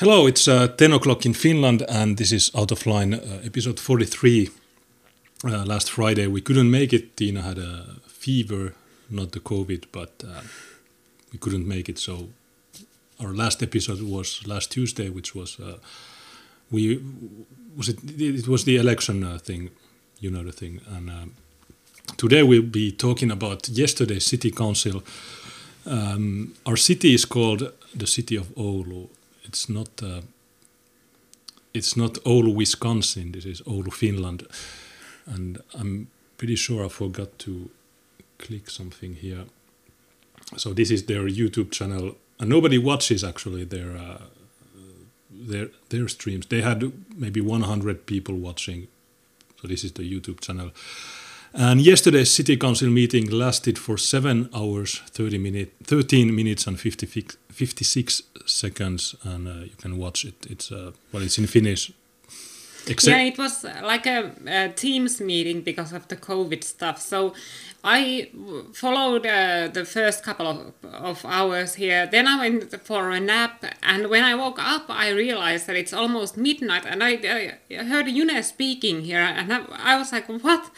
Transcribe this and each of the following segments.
Hello, it's uh, 10 o'clock in Finland, and this is Out of Line, uh, episode 43. Uh, last Friday, we couldn't make it. Tina had a fever, not the COVID, but uh, we couldn't make it. So, our last episode was last Tuesday, which was uh, we was it it was the election uh, thing, you know the thing, and today we'll be talking about yesterday's city council. Um, our city is called the city of Oulu. It's not. Uh, it's not Oulu, Wisconsin. This is Oulu, Finland, and I'm pretty sure I forgot to click something here. So this is their YouTube channel, and nobody watches actually their uh, their their streams. They had maybe 100 people watching. So this is the YouTube channel. And yesterday's city council meeting lasted for seven hours, 30 minute, 13 minutes and 50, 56 seconds, and uh, you can watch it. It's uh, well, it's in Finnish. Except yeah, it was like a, a, Teams meeting because of the COVID stuff. So I followed uh, the first couple of, of hours here. Then I went for a nap, and when I woke up, I realized that it's almost midnight, and I, I heard June speaking here, and I, I was like, "What?"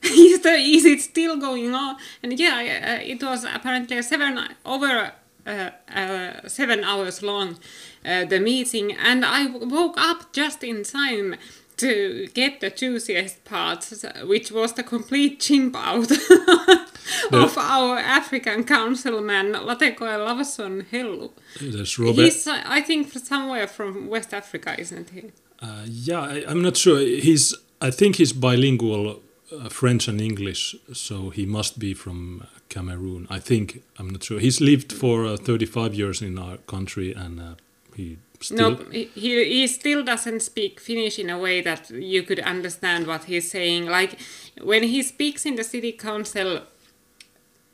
is, it still going on? And yeah, uh, it was apparently seven over uh, uh, seven hours long uh, the meeting, and I woke up just in time to get the juiciest parts, which was the complete chimp out of our African councilman Latekoe Lawson Hellu. That's Robert. He's, I think, somewhere from West Africa, isn't he? Uh, yeah, I, am not sure. He's, I think he's bilingual uh, French and English, so he must be from Cameroon. I think I'm not sure. He's lived for uh, 35 years in our country, and uh, he still. No, he he still doesn't speak Finnish in a way that you could understand what he's saying. Like when he speaks in the city council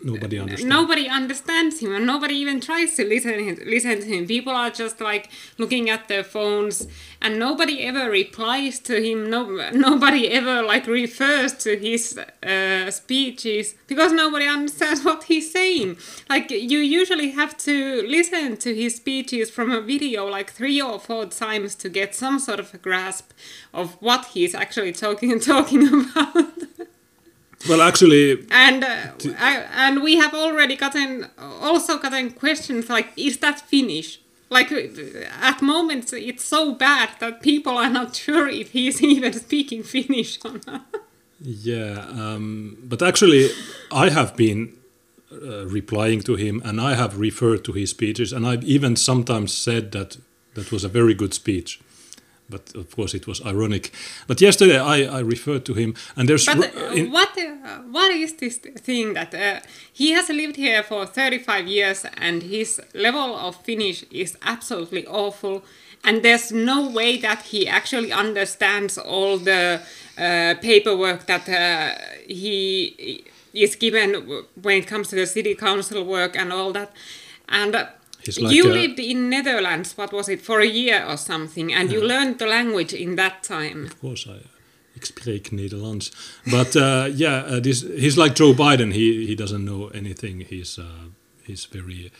nobody understands. Nobody understands him, and nobody even tries to listen listen to him. People are just like looking at their phones, and nobody ever replies to him. No, nobody ever like refers to his uh, speeches because nobody understands what he's saying. Like you usually have to listen to his speeches from a video like three or four times to get some sort of a grasp of what he's actually talking talking about. Well, actually, and uh, I, and we have already gotten also gotten questions like, is that Finnish? Like at moments, it's so bad that people are not sure if he's even speaking Finnish or not. Yeah, um, but actually, I have been uh, replying to him, and I have referred to his speeches, and I've even sometimes said that that was a very good speech but of course it was ironic. But yesterday I, I referred to him, and there's but, uh, what uh, what is this thing that uh, he has lived here for 35 years and his level of Finnish is absolutely awful, and there's no way that he actually understands all the uh, paperwork that uh, he is given when it comes to the city council work and all that, and like you a, lived in Netherlands, what was it, for a year or something, and yeah. you learned the language in that time. Of course, I, ik spreek Nederlands. But uh, yeah, uh, this, he's like Joe Biden. He he doesn't know anything. He's uh, he's very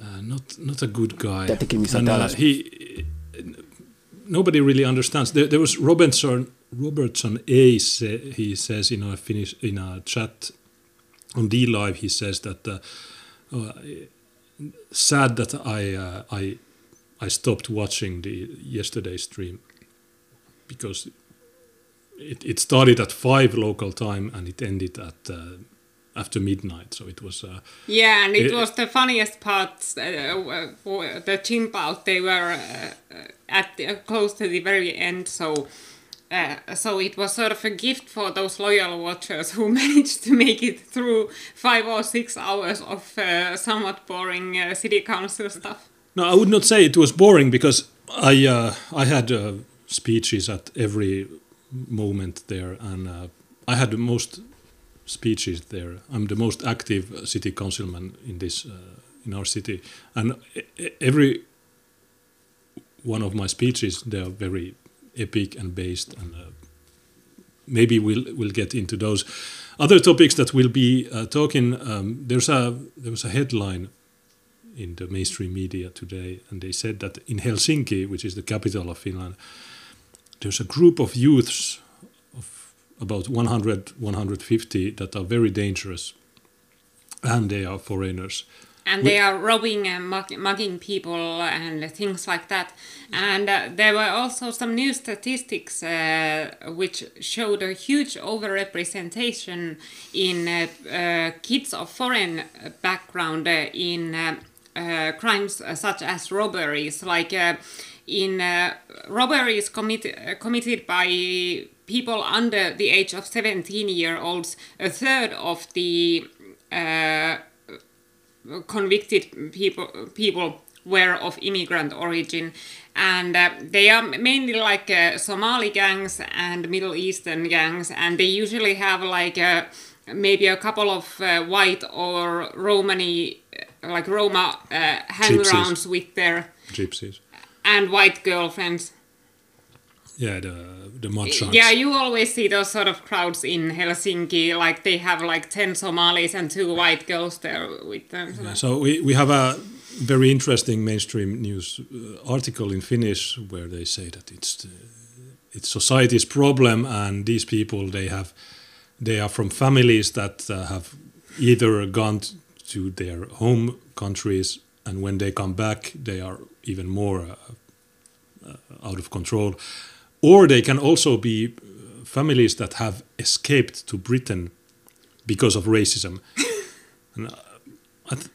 uh, not not a good guy. And, uh, he nobody really understands. There, there was Robertson Robertson A. Say, he says in a Finnish in a chat on DLive. He says that. Uh, sad that I uh, I I stopped watching the yesterday's stream because it, it started at five local time and it ended at uh, after midnight. So it was. Uh, yeah, and it, it, was the funniest part. Uh, the chimp out, they were uh, at the, close to the very end. So uh, so it was sort of a gift for those loyal watchers who managed to make it through five or six hours of uh, somewhat boring uh, city council stuff. No, I would not say it was boring because I uh, I had uh, speeches at every moment there, and I had the most speeches there. I'm the most active city councilman in this in our city, and every one of my speeches they are very epic and based and uh, maybe we'll we'll get into those. Other topics that we'll be uh, talking um, there's a there was a headline in the mainstream media today, and they said that in Helsinki, which is the capital of Finland, there's a group of youths of about 100, 150 that are very dangerous, and they are foreigners and they are robbing and mugging people and things like that. And uh, there were also some new statistics uh, which showed a huge overrepresentation in uh, uh kids of foreign background uh, in uh, crimes such as robberies, like in robberies committed committed by people under the age of 17 year olds. A third of the convicted people people were of immigrant origin. And uh, they are mainly like uh, somali gangs and middle eastern gangs. And they usually have like uh, maybe a couple of uh, white or romani uh, like roma uh, hangarounds with their gypsies. and white girlfriends. Yeah, the the mudsharks. Yeah, you always see those sort of crowds in Helsinki. Like they have like ten Somalis and two white girls there with them. So, yeah, so we we have a very interesting mainstream news uh, article in Finnish where they say that it's the, it's society's problem and these people they have they are from families that uh, have either gone to their home countries and when they come back they are even more uh, uh, out of control or they can also be uh, families that have escaped to Britain because of racism. and uh, I, th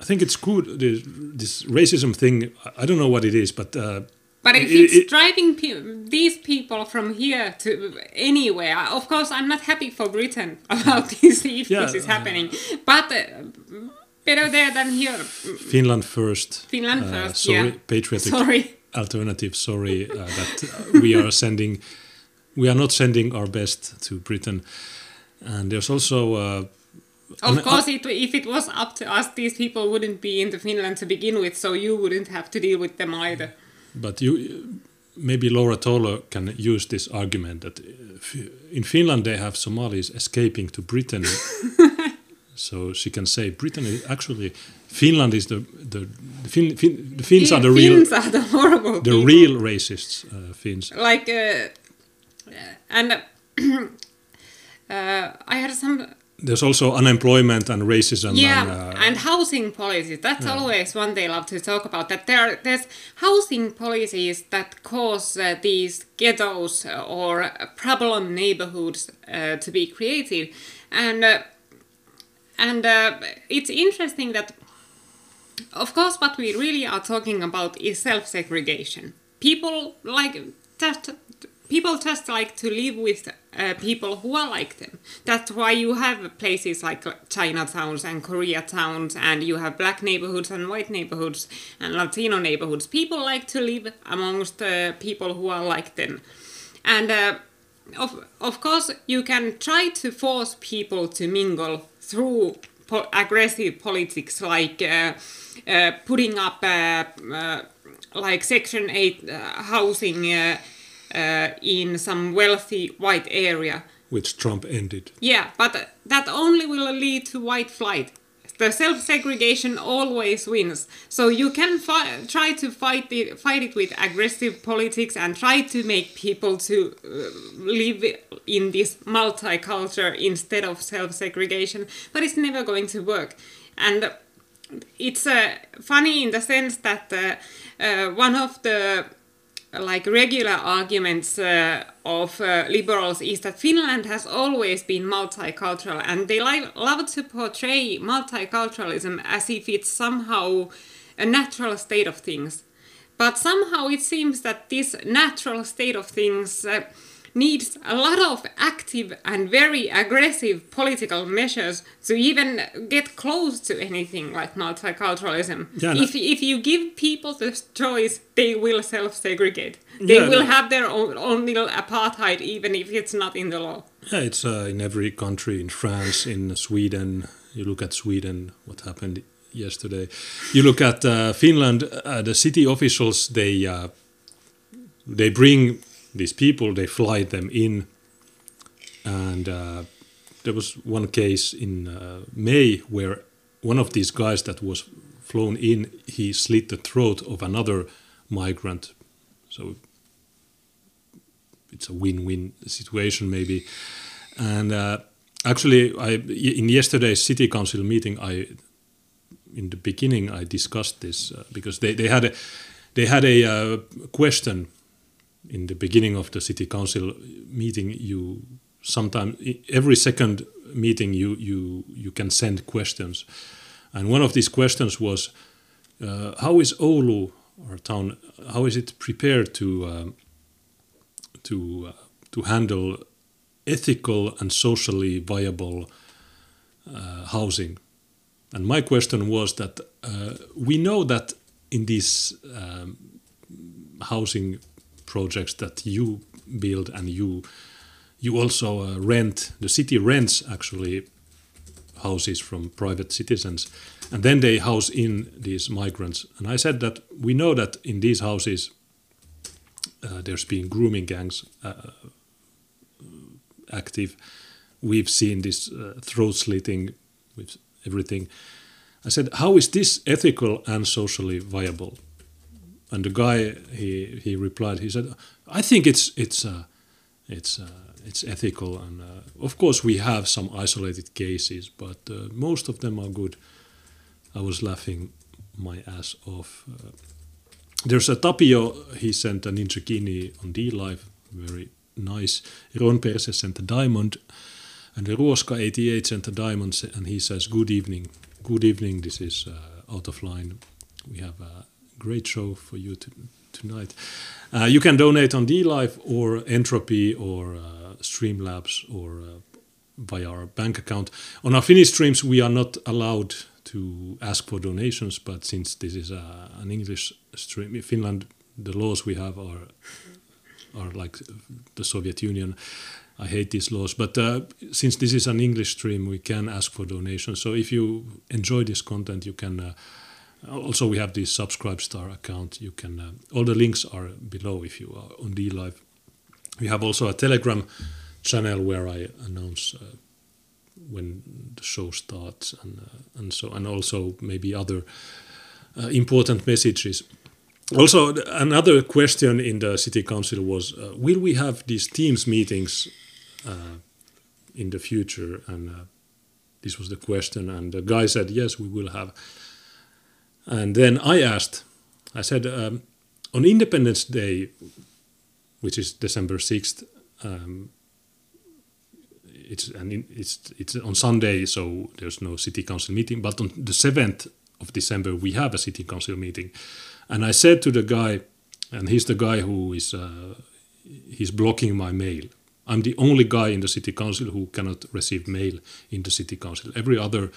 I, think it's good. This, this, racism thing, I don't know what it is, but. Uh, but if it, it's it, driving pe these people from here to anywhere, of course, I'm not happy for Britain about this if yeah, this is happening. Uh, but uh, better there than here. Finland first. Finland first. Sorry, yeah. patriotic. Sorry alternative. Sorry uh, that uh, we are sending, we are not sending our best to Britain. And there's also. Uh, of course, it, if it was up to us, these people wouldn't be in the Finland to begin with, so you wouldn't have to deal with them either. But you, maybe Laura Towler can use this argument that in Finland they have Somalis escaping to Britain, so she can say Britain is actually Finland is the the the, fin, fin, the Finns are the real Finns are the horrible the people. real racists uh, Finns like uh, and uh, I had some there's also unemployment and racism yeah and, uh, and housing policies that's yeah. always one they love to talk about that there are, there's housing policies that cause uh, these ghettos or problem neighborhoods uh, to be created and uh, and uh, it's interesting that of course, what we really are talking about is self-segregation. People like just people just like to live with uh, people who are like them. That's why you have places like Chinatowns and Koreatowns, and you have black neighborhoods and white neighborhoods and Latino neighborhoods. People like to live amongst uh, people who are like them, and. Uh, of, of course, you can try to force people to mingle through po aggressive politics like uh, uh, putting up uh, like Section 8 housing in some wealthy white area. Which Trump ended. Yeah, but that only will lead to white flight the self-segregation always wins. So you can fi- try to fight it, fight it with aggressive politics and try to make people to uh, live in this multicultural instead of self-segregation, but it's never going to work. And it's uh, funny in the sense that uh, uh one of the like regular arguments uh, of uh, liberals is that Finland has always been multicultural and they li- love to portray multiculturalism as if it's somehow a natural state of things. But somehow it seems that this natural state of things uh, needs a lot of active and very aggressive political measures to even get close to anything like multiculturalism. Yeah, if, if you give people the choice, they will self segregate. They yeah, will no. have their own, own little apartheid, even if it's not in the law. Yeah, it's uh, in every country, in France, in Sweden. You look at Sweden, what happened yesterday. You look at uh, Finland, uh, the city officials, they, uh, they bring these people, they fly them in. And uh, there was one case in uh, May where one of these guys that was flown in, he slit the throat of another migrant. So it's a win-win situation maybe. And uh, actually, I in yesterday's city council meeting, I in the beginning I discussed this uh, because they, they had a they had a uh, question in the beginning of the city council meeting. You sometimes every second meeting you you you can send questions, and one of these questions was, uh, how is Oulu our town? How is it prepared to um, to uh, to handle ethical and socially viable uh, housing? And my question was that uh, we know that in these um, housing projects that you build and you you also uh, rent. The city rents actually houses from private citizens and then they house in these migrants. And i said that we know that in these houses uh, there's been grooming gangs uh, active. We've seen this uh, throat slitting with everything. I said how is this ethical and socially viable and the guy he he replied he said i think it's it's uh, it's uh, it's ethical and uh, of course we have some isolated cases but uh, most of them are good. I was laughing my ass off. Uh, there's a tapio he sent a Ninjaghini on DLive very nice. Ron perse sent a diamond and the ruoska 88 sent a diamond and he says good evening. Good evening. This is uh, out of line. We have a great show for you to, tonight uh, you can donate on DLive or Entropy or uh, Streamlabs or uh, via our bank account. On our Finnish streams, we are not allowed to ask for donations, but since this is a, an English stream, in Finland, the laws we have are are like the Soviet Union. I hate these laws, but uh, since this is an English stream, we can ask for donations. So if you enjoy this content, you can uh, also, we have this SubscribeStar account. You can uh, all the links are below if you are on DLive. We have also a Telegram channel where I announce uh, when the show starts and uh, and so and also maybe other uh, important messages. Also, another question in the city council was: uh, Will we have these Teams meetings uh, in the future? And this was the question, and the guy said, "Yes, we will have." And then I asked, I said, um, on Independence Day, which is December 6th, um, it's, it's, it's on Sunday, so there's no city council meeting, but on the 7th of December, we have a city council meeting. And I said to the guy, and he's the guy who is uh, he's blocking my mail. I'm the only guy in the city council who cannot receive mail in the city council. Every other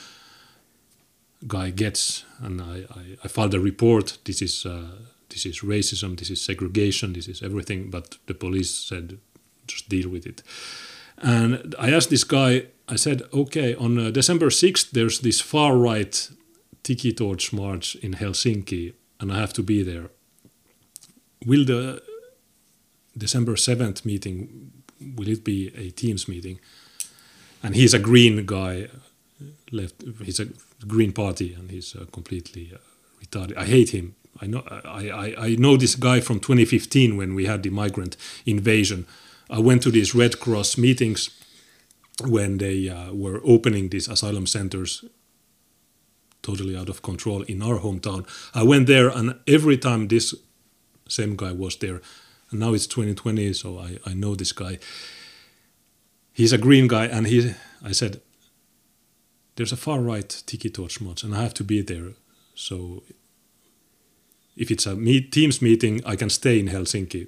guy gets, and I, I, I filed a report. This is uh, this is racism. This is segregation. This is everything. But the police said, just deal with it. And I asked this guy. I said, okay, on uh, December sixth, there's this far right Tiki Torch march in Helsinki, and I have to be there. Will the December seventh meeting will it be a Teams meeting? And he's a green guy, left. He's a Green Party, and he's uh, completely uh, retarded. I hate him. I know. I, I, I know this guy from 2015 when we had the migrant invasion. I went to these Red Cross meetings when they uh, were opening these asylum centers totally out of control in our hometown. I went there, and every time this same guy was there, and now it's 2020, so I, I know this guy. He's a green guy, and he. I said, there's a far right Tiki Torch match, and I have to be there. So if it's a meet, Teams meeting, I can stay in Helsinki.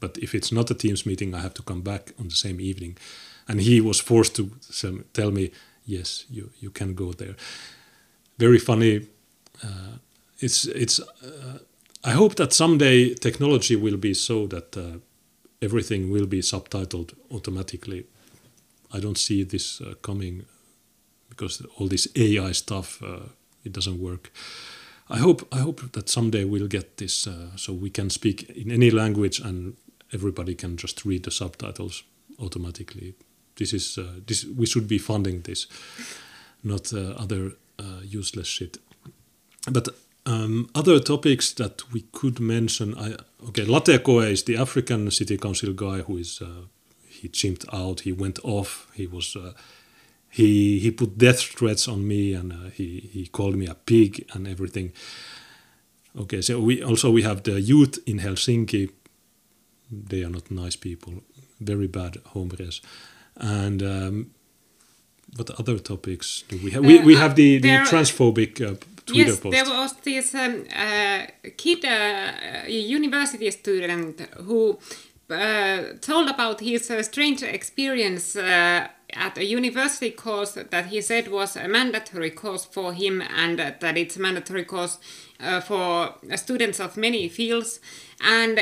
But if it's not a Teams meeting, I have to come back on the same evening. And he was forced to tell me, yes, you, you can go there. Very funny. Uh, it's it's. Uh, I hope that someday technology will be so that uh, everything will be subtitled automatically. I don't see this uh, coming because all this AI stuff uh, it doesn't work. I hope I hope that someday we'll get this uh, so we can speak in any language and everybody can just read the subtitles automatically. This is uh, this we should be funding this, not other useless shit. but um, other topics that we could mention, I, okay, Latekoe is the African City Council guy who is uh, he chimped out, he went off, he was uh, he he put death threats on me and uh, he he called me a pig and everything. Okay, so we also we have the youth in Helsinki. They are not nice people, very bad hombres, and. Um, what other topics do we have? we, we have the, the transphobic uh, Twitter yes, post. there was this um, uh, kid, uh, university student, who uh, told about his uh, strange experience uh, at a university course that he said was a mandatory course for him and that it's a mandatory course uh, for students of many fields. And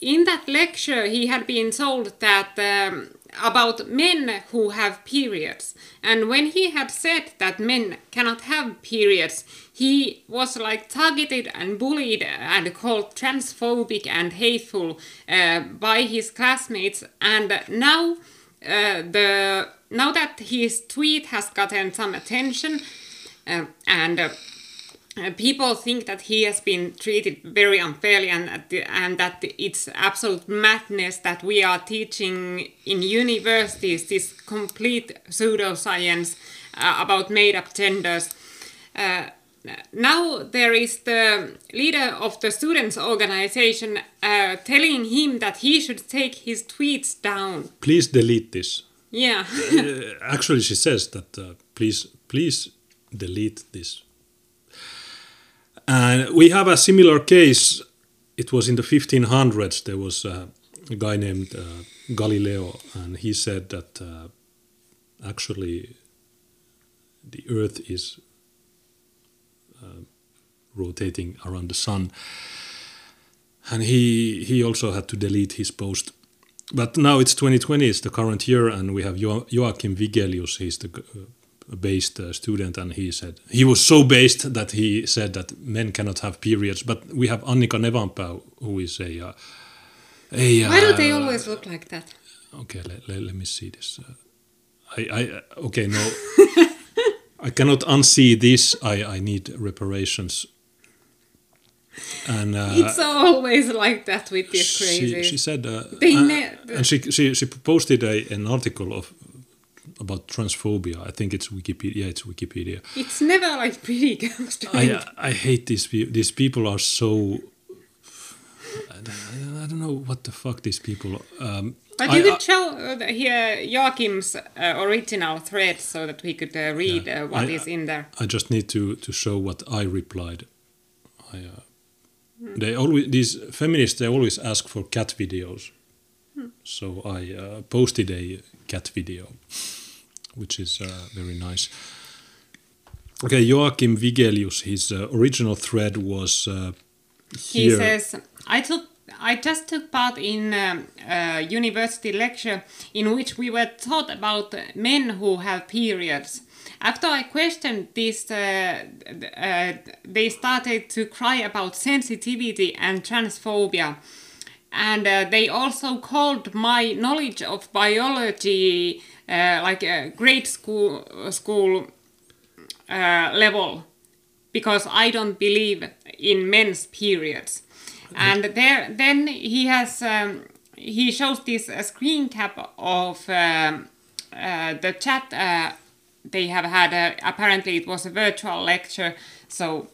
in that lecture, he had been told that um, about men who have periods. And when he had said that men cannot have periods, he was like targeted and bullied and called transphobic and hateful uh, by his classmates. And now, uh, the now that his tweet has gotten some attention, uh, and uh, people think that he has been treated very unfairly and, and that it's absolute madness that we are teaching in universities this complete pseudoscience uh, about made up genders. Uh, now there is the leader of the students organization uh, telling him that he should take his tweets down. Please delete this. Yeah. Uh, actually, she says that uh, please, please delete this and we have a similar case. It was in the 1500s. There was a, guy named uh, Galileo, and he said that uh, actually the Earth is rotating around the sun. And he he also had to delete his post. But now it's 2020, it's the current year, and we have jo- Joachim Vigelius. He's the uh, based uh, student, and he said he was so based that he said that men cannot have periods. But we have Annika Nevanpää, who is a, uh, a Why do they uh, always look like that? Okay, let, let, let me see this. Uh, I, I okay no, I cannot unsee this. I I need reparations. And uh, it's always like that with these crazy. She, she said, uh, and, and she, she she posted a, an article of about transphobia. I think it's Wikipedia. Yeah, it's Wikipedia. It's never like pretty girls I I hate these people. These people are so. I don't, I don't know what the fuck these people. Um, but you I, could show uh, here Joachim's uh, original thread so that we could uh, read yeah, uh, what is in there. I just need to to show what I replied. I. Hmm. They always these feminists they always ask for cat videos, hmm. so I uh, posted a cat video which is uh, very nice. Okay, Joachim Vigelius, his uh, original thread was uh, He says, I took I just took part in um, a university lecture in which we were taught about men who have periods. After I questioned this, uh, uh, they started to cry about sensitivity and transphobia. And uh, they also called my knowledge of biology uh, like a grade school school uh, level because I don't believe in men's periods. And there, then he has um, he shows this uh, screen cap of um, uh, the chat uh, they have had. Uh, apparently, it was a virtual lecture, so.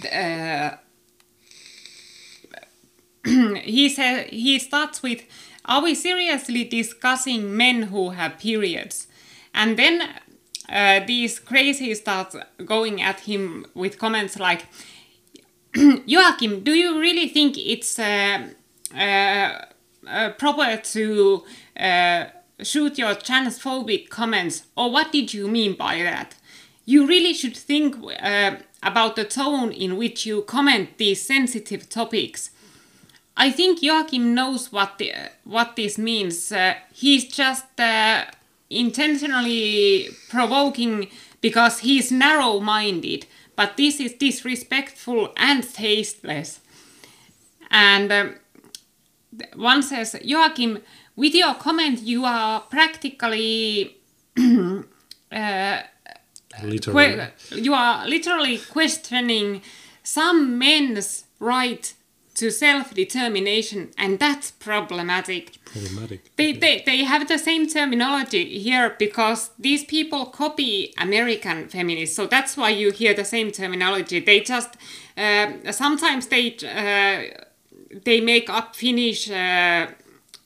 he said he starts with are we seriously discussing men who have periods? And then uh, these crazy starts going at him with comments like, Joachim, do you really think it's uh, uh, uh proper to uh, shoot your transphobic comments? Or what did you mean by that? You really should think uh, about the tone in which you comment these sensitive topics. I think Joachim knows what the, what this means. Uh, he's just uh, intentionally provoking because he's narrow-minded. But this is disrespectful and tasteless. And um, one says, Joachim, with your comment, you are practically uh, literally. you are literally questioning some men's right to self-determination, and that's problematic. problematic. They, they, they have the same terminology here because these people copy American feminists, so that's why you hear the same terminology. They just uh, sometimes they uh, they make up Finnish uh,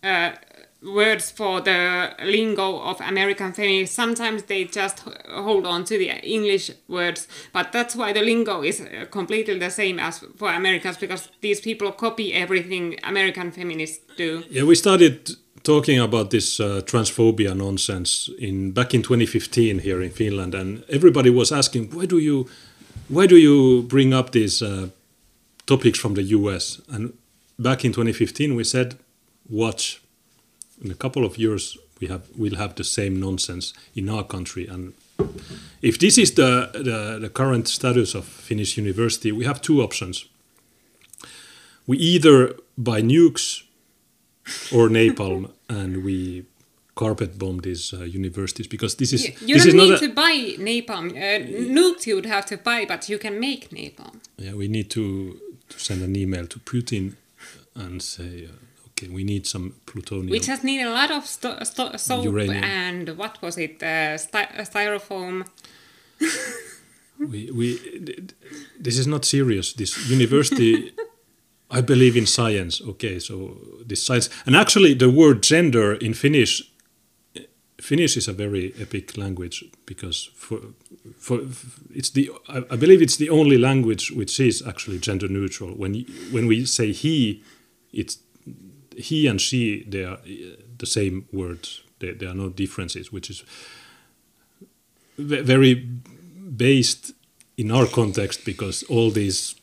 uh, words for the lingo of American feminists. Sometimes they just hold on to the English words, but that's why the lingo is uh, completely the same as for Americans because these people copy everything American feminists do. Yeah, we started talking about this uh, transphobia nonsense in back in 2015 here in Finland, and everybody was asking, why do you, why do you bring up these uh, topics from the US? And back in 2015, we said, watch. In a couple of years, we have we'll have the same nonsense in our country, and if this is the, the, the current status of Finnish university, we have two options. We either buy nukes or napalm and we carpet bomb these uh, universities because this is You, you this don't is not need a, to buy napalm. Uh, nukes you would have to buy, but you can make napalm. yeah we need to, to send an email to Putin and say uh, we need some plutonium We just need a lot of sto- sto- soap Uranium. and what was it? Uh, sty- uh, styrofoam. we, we this is not serious this university I believe in science okay so this science and actually the word gender in Finnish Finnish is a very epic language because for, for it's the I, I believe it's the only language which is actually gender neutral. When when we say he, it's he and she. They are uh, the same words. There, there are no differences, which is very based in our context because all these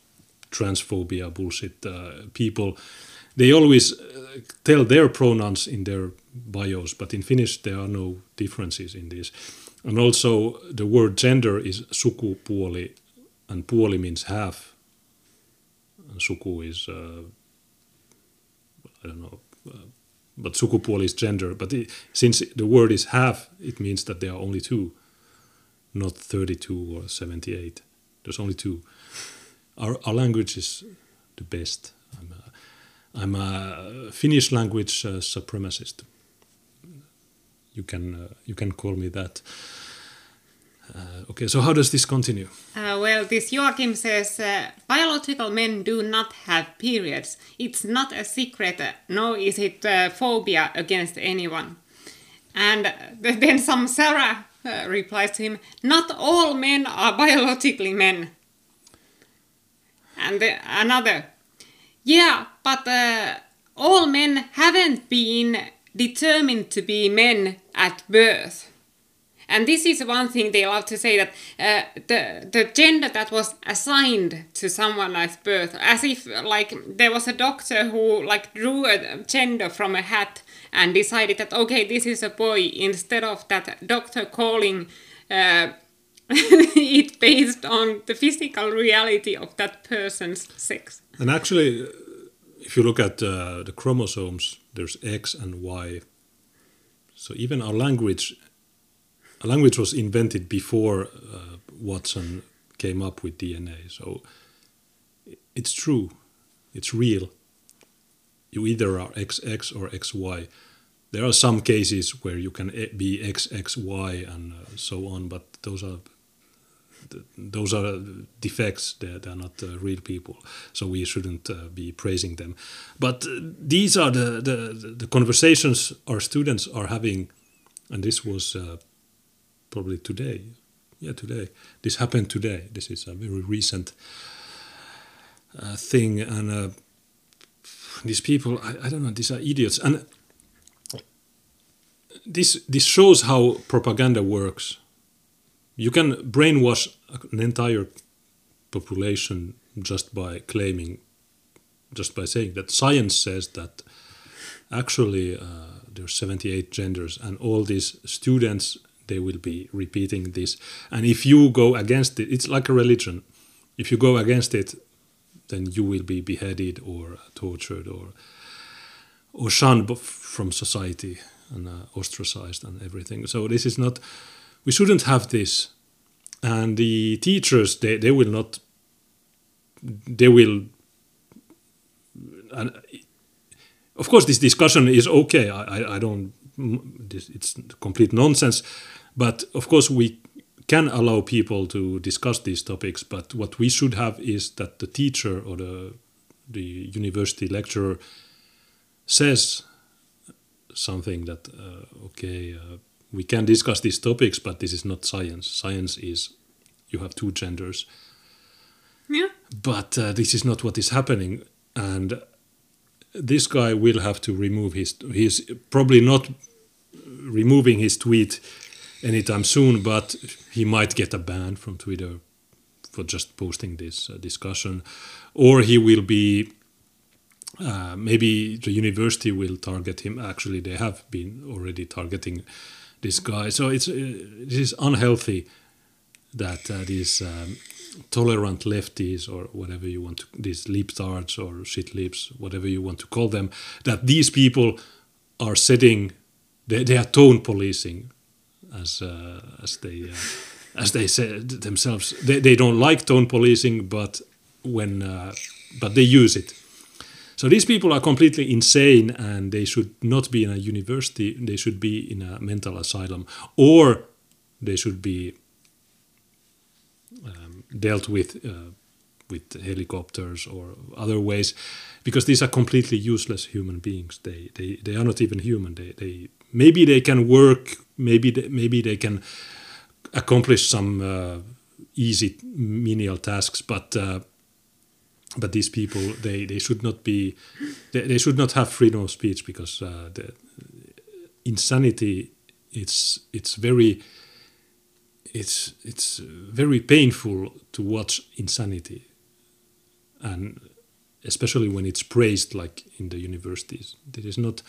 transphobia bullshit uh, people they always uh, tell their pronouns in their bios but in finnish there are no differences in this and also the word gender is sukupuoli and puoli means half and suku is uh, i don't know uh, but sukupuoli is gender but it, since the word is half it means that there are only two not 32 or 78 there's only two. Our, our language is the best. I'm a, I'm a finnish language uh, supremacist. You can uh, you can call me that uh, okay so how does this continue Uh, well, this Joachim says uh, biological men do not have periods. It's not a secret, nor is it phobia against anyone. And then some Sarah uh, replies to him, Not all men are biologically men. And the, another, Yeah, but uh, all men haven't been determined to be men at birth. And this is one thing they love to say that uh, the the gender that was assigned to someone at birth, as if like there was a doctor who like drew a gender from a hat and decided that okay this is a boy instead of that doctor calling uh, it based on the physical reality of that person's sex. And actually, if you look at uh, the chromosomes, there's X and Y. So even our language, language was invented before uh, Watson came up with DNA. So it's true, it's real. You either are XX or XY. There are some cases where you can eh, be XXY and uh, so on, but those are those are defects they're, they're not uh, real people so we shouldn't uh, be praising them but uh, these are the, the the conversations our students are having and this was uh, probably today. Yeah today. This happened today. This is a very recent uh, thing and uh, these people I, I don't know these are idiots. And this this shows how propaganda works. You can brainwash an entire population just by claiming just by saying that science says that actually uh, are 78 genders and all these students they will be repeating this. And if you go against it it's like a religion. If you go against it then you will be beheaded or tortured or or shunned from society and uh, ostracized and everything. So this is not we shouldn't have this. And the teachers they, they will not they will and of course this discussion is okay. I, I, I don't it's complete nonsense but of course we can allow people to discuss these topics but what we should have is that the teacher or the the university lecturer says something that uh, okay uh, we can discuss these topics but this is not science. Science is you have two genders. Yeah. but uh, this is not what is happening. And this guy will have to remove his he's probably not removing his tweet anytime soon but he might get a ban from twitter for just posting this uh, discussion. Or he will be uh, maybe the university will target him. Actually they have been already targeting this guy. So it's uh, this is unhealthy that uh, these um, tolerant lefties or whatever you want to these libtards or shit libs whatever you want to call them that these people are setting they, they are tone policing as uh, as they uh, as they said themselves. They, they don't like tone policing but when uh, but they use it. So these people are completely insane and they should not be in a university. They should be in a mental asylum or they should be dealt with uh, with helicopters or other ways because these are completely useless human beings. They they, they are not even human. They, they maybe they can work maybe they, maybe they can accomplish some uh, easy menial tasks but uh, but these people they, they should not be they, they should not have freedom of speech because uh, the insanity it's it's very it's it's very painful to watch insanity and especially when it's praised like in the universities it is not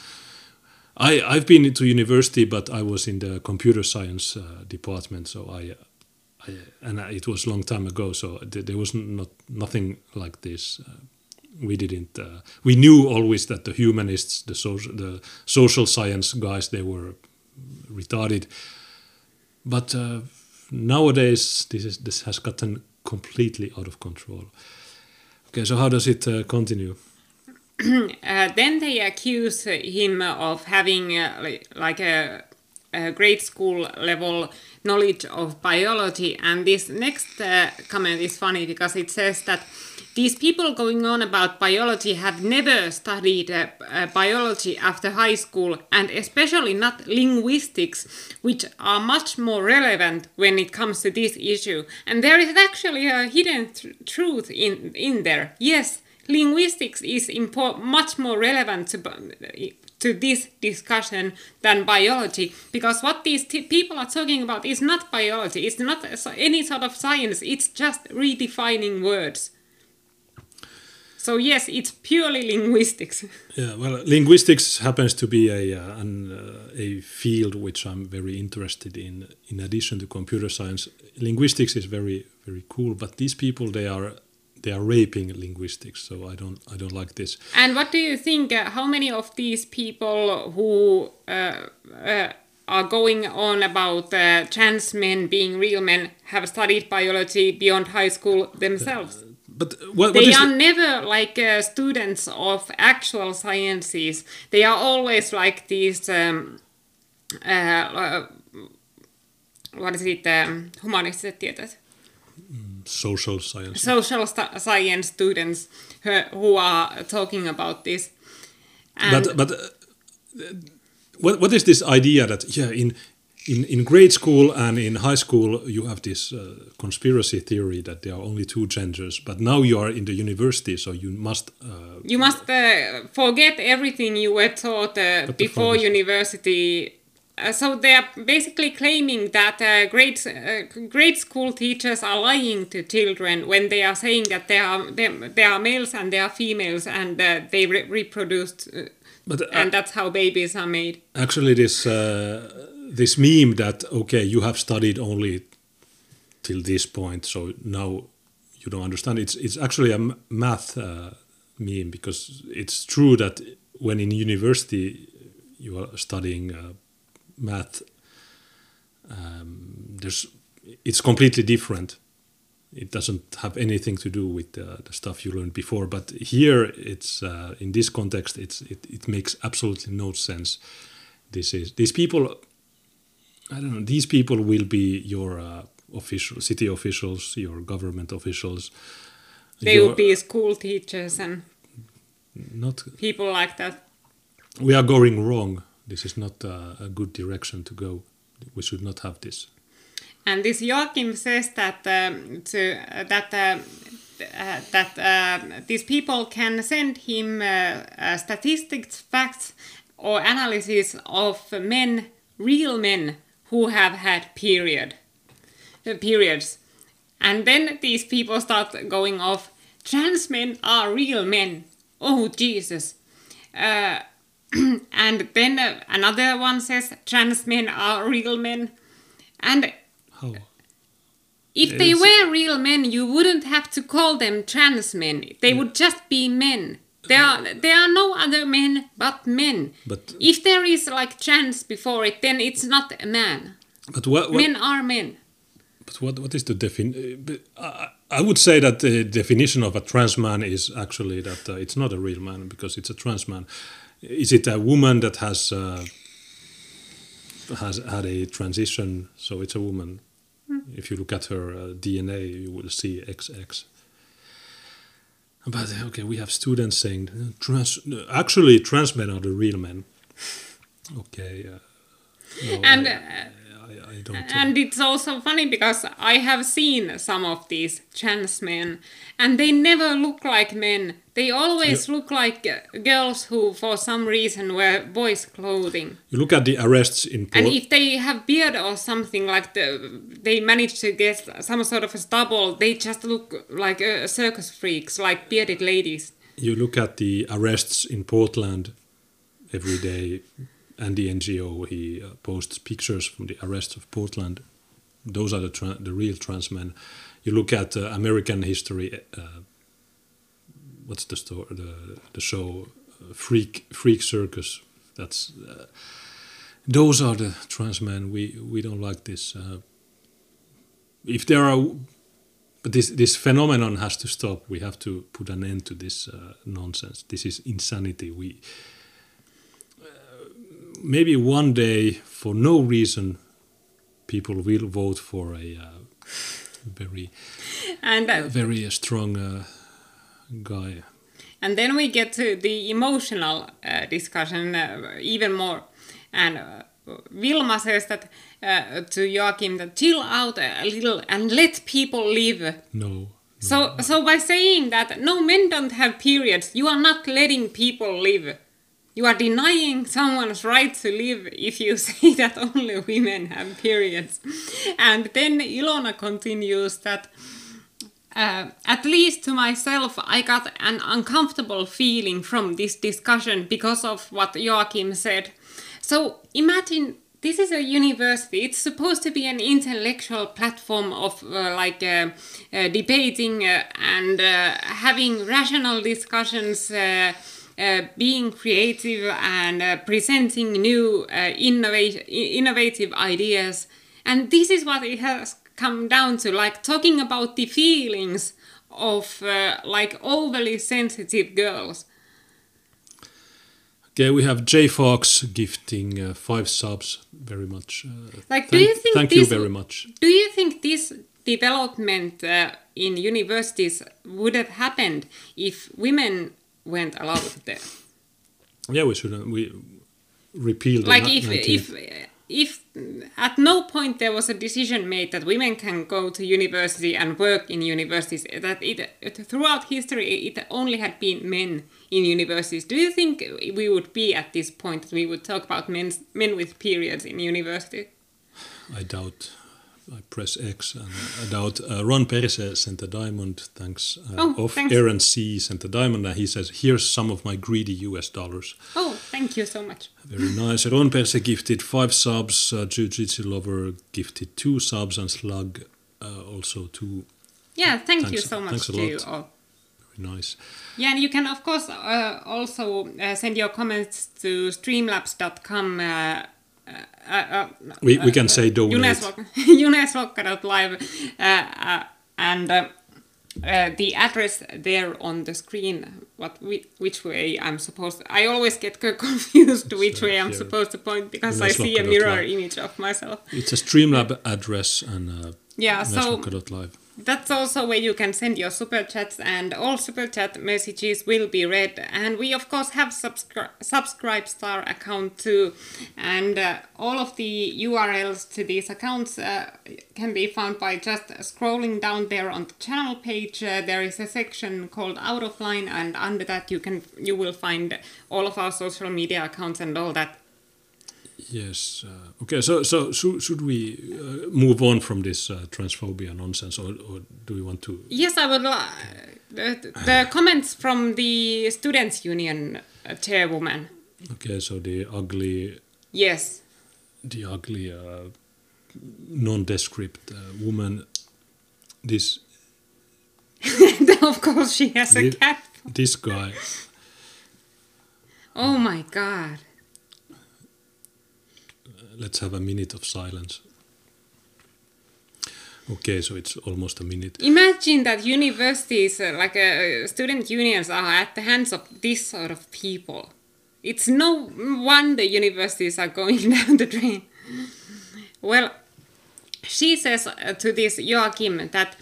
i i've been to university but i was in the computer science uh, department so i I, and it was a long time ago, so there was not nothing like this. Uh, we didn't. Uh, we knew always that the humanists, the social, the social science guys, they were retarded. But uh, nowadays, this is this has gotten completely out of control. Okay, so how does it uh, continue? Uh, then they accuse him of having uh, like a uh, grade school level knowledge of biology. And this next uh, comment is funny because it says that these people going on about biology have never studied uh, uh, biology after high school and especially not linguistics, which are much more relevant when it comes to this issue. And there is actually a hidden tr truth in, in there. Yes, linguistics is much more relevant to, to this discussion than biology because what these people are talking about is not biology it's not any sort of science it's just redefining words so yes it's purely linguistics. Yeah well linguistics happens to be a uh, an, uh, a field which i'm very interested in. In addition to computer science linguistics is very very cool but these people they are they are raping linguistics so i don't i don't like this. And what do you think uh, how many of these people who uh, uh, are going on about uh, trans men being real men have studied biology beyond high school themselves but what, what they are the... never like uh, students of actual sciences. They are always like these um, uh, what is it um, humanistiset tieteet? Social science. Social science students who are talking about this. And but but uh, what what is this idea that yeah in in, in grade school and in high school you have this uh, conspiracy theory that there are only two genders but now you are in the university so you must uh, you must uh, forget everything you were taught uh, before university uh, so they are basically claiming that uh, grade uh, grade school teachers are lying to children when they are saying that they are they are males and they are females and uh, they re reproduced uh, but, and that's how babies are made. Actually, this this meme that okay you have studied only till this point, so now you don't understand. It's it's actually a math meme because it's true that when in university you are studying math um, there's it's completely different. It doesn't have anything to do with uh, the stuff you learned before. But here, it's uh, in this context, it's it, it makes absolutely no sense. This is these people. I don't know. These people will be your uh, official city officials, your government officials. They your- will be school teachers and not people like that. we are going wrong. This is not uh, a good direction to go. We should not have this. And this Joachim says that um, to uh, that uh, uh, that uh, these people can send him uh, uh, statistics, facts, or analysis of men, real men who have had period uh, periods, and then these people start going off. Trans men are real men. Oh Jesus! Uh, and then uh, another one says trans men are real men, and How? if they Yes. were real men, you wouldn't have to call them trans men. They would just be men. There are there are no other men but men. But If there is like trans before it, then it's not a man. but what, what Men are men. But what what is the definition? I, I would say that the definition of a trans man is actually that uh, it's not a real man because it's a trans man. Is it a woman that has uh, has had a transition? So it's a woman. If you look at her uh, DNA, you will see XX. But okay, we have students saying trans. Actually, trans men are the real men. Okay. Uh, no, And I, uh, I, I don't. and it's also funny because I have seen some of these trans men, and they never look like men. They always look like girls who, for some reason, wear boys' clothing. You look at the arrests in And if they have beard or something like the, they manage to get some sort of a stubble, they just look like uh, circus freaks, like bearded ladies. you look at the arrests in Portland every day, and Andy Ngo he uh, posts pictures from the arrest of Portland. Those are the tra- the real trans men. You look at uh, American history. Uh, what's the story? The the show uh, Freak Freak Circus. That's uh, those are the trans men. We we don't like this. Uh, if there are but this this phenomenon has to stop. We have to put an end to this nonsense. This is insanity. We maybe one day, for no reason, people will vote for a uh, very And uh, very strong uh, guy. And then we get to the emotional uh, discussion uh, even more. And uh, Vilma says that uh, to Joachim that chill out a little and let people live. No. So, so by saying that no men don't have periods, you are not letting people live. You are denying someone's right to live if you say that only women have periods. And then Ilona continues that uh, at least to myself, I got an uncomfortable feeling from this discussion because of what Joachim said. So imagine this is a university. It's supposed to be an intellectual platform of uh, like uh, uh, debating uh, and uh, having rational discussions. Uh, being creative and uh, presenting new uh, innova- innovative ideas. And this is what it has come down to like talking about the feelings of uh, like overly sensitive girls. Okay, we have J Fox gifting uh, five subs. Very much. Uh, Like, do you think Thank this- you very much. Do you think this development uh, in universities would have happened if women weren't allowed there? Yeah, we should. Uh, we repeal the like if 19th. if if at no point there was a decision made that women can go to university and work in universities that it, it throughout history it only had been men in universities do you think we would be at this point that we would talk about men men with periods in university I doubt. I press X and I doubt. Uh, Ron Perse sent a diamond. Thanks. Uh, Oh, of thanks. Aaron C sent a diamond and he says, "Here's some of my greedy US dollars." oh thank you so much Very nice. Ron Perse gifted five subs. Uh, Jiu-Jitsu lover gifted two subs and Slug uh, also two. yeah thank you so much thanks a to you lot. all Very nice. Yeah, and you can of course uh, also uh, send your comments to streamlabs.com uh, uh, we, we can say donate. Juneslokka.live uh, uh, and uh, uh, the address there on the screen, what which way I'm supposed to, I always get confused which way I'm yeah. supposed to point because I see a mirror image of myself. It's a Streamlab address and uh, yeah, so. That's also where you can send your super chats, and all super chat messages will be read. And we, of course, have subscri- SubscribeStar account too, and uh, all of the URLs to these accounts uh, can be found by just scrolling down there on the channel page. Uh, there is a section called Out of Line, and under that you can you will find all of our social media accounts and all that Yes. Uh, okay. So, so should, should we uh, move on from this uh, transphobia nonsense, or, or, do we want to? Yes, I would. Uh, the, the comments from the students' union uh, chairwoman. Okay, so the ugly. Yes. The ugly, uh, nondescript woman. This. of course, she has a cat. This guy. Oh my god let's have a minute of silence. Okay, so it's almost a minute. Imagine that universities, uh, like uh, student unions, are at the hands of this sort of people. It's no wonder universities are going down the drain. Well, she says uh, to this Joachim that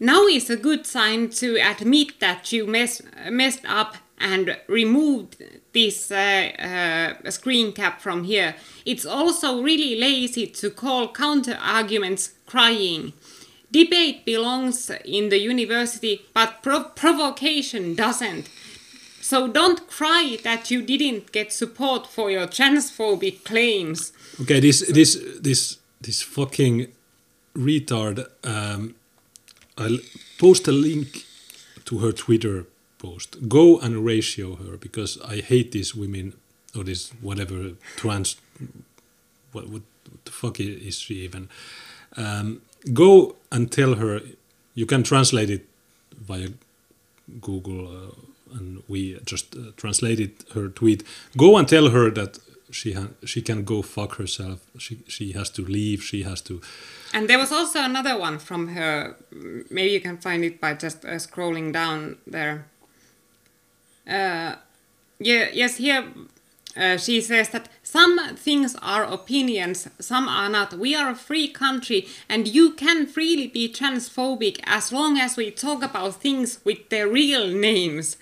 now is a good sign to admit that you mess, messed up and removed this uh, uh, screen cap from here. It's also really lazy to call counter arguments crying. Debate belongs in the university, but pro provocation doesn't. So don't cry that you didn't get support for your transphobic claims. Okay, this this this this fucking retard. Um, I'll post a link to her Twitter Go and ratio her because I hate these women or this whatever trans. What, what, what the fuck is she even? Um, go and tell her. You can translate it via Google, uh, and we just uh, translated her tweet. Go and tell her that she she can go fuck herself. She she has to leave. She has to. And there was also another one from her. Maybe you can find it by just uh, scrolling down there. Uh, yes, here uh, she says that some things are opinions, some are not. We are a free country, and you can freely be transphobic as long as we talk about things with their real names.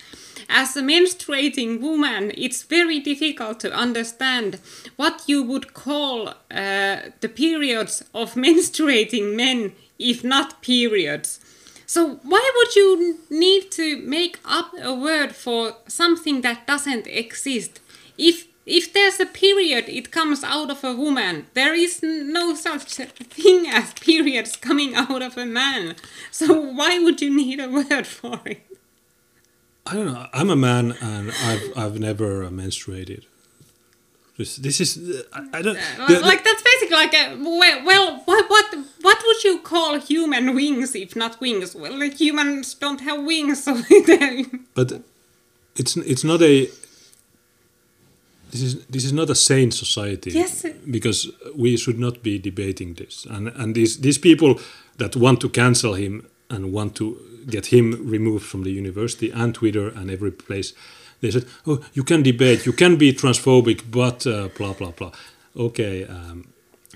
As a menstruating woman, it's very difficult to understand what you would call uh, the periods of menstruating men, if not periods. So why would you need to make up a word for something that doesn't exist? If if there's a period, it comes out of a woman. There is no such thing as periods coming out of a man. So why would you need a word for it? I don't know. I'm a man and I've I've never menstruated. This, this is I, I don't uh, the, like that's basically like a well, well what what what would you call human wings if not wings? Well, like humans don't have wings, so but it's it's not a this is this is not a sane society. Yes. Because we should not be debating this, and and these these people that want to cancel him and want to get him removed from the university and Twitter and every place they said, "Oh, you can debate, you can be transphobic, but uh, blah blah blah." Okay, um,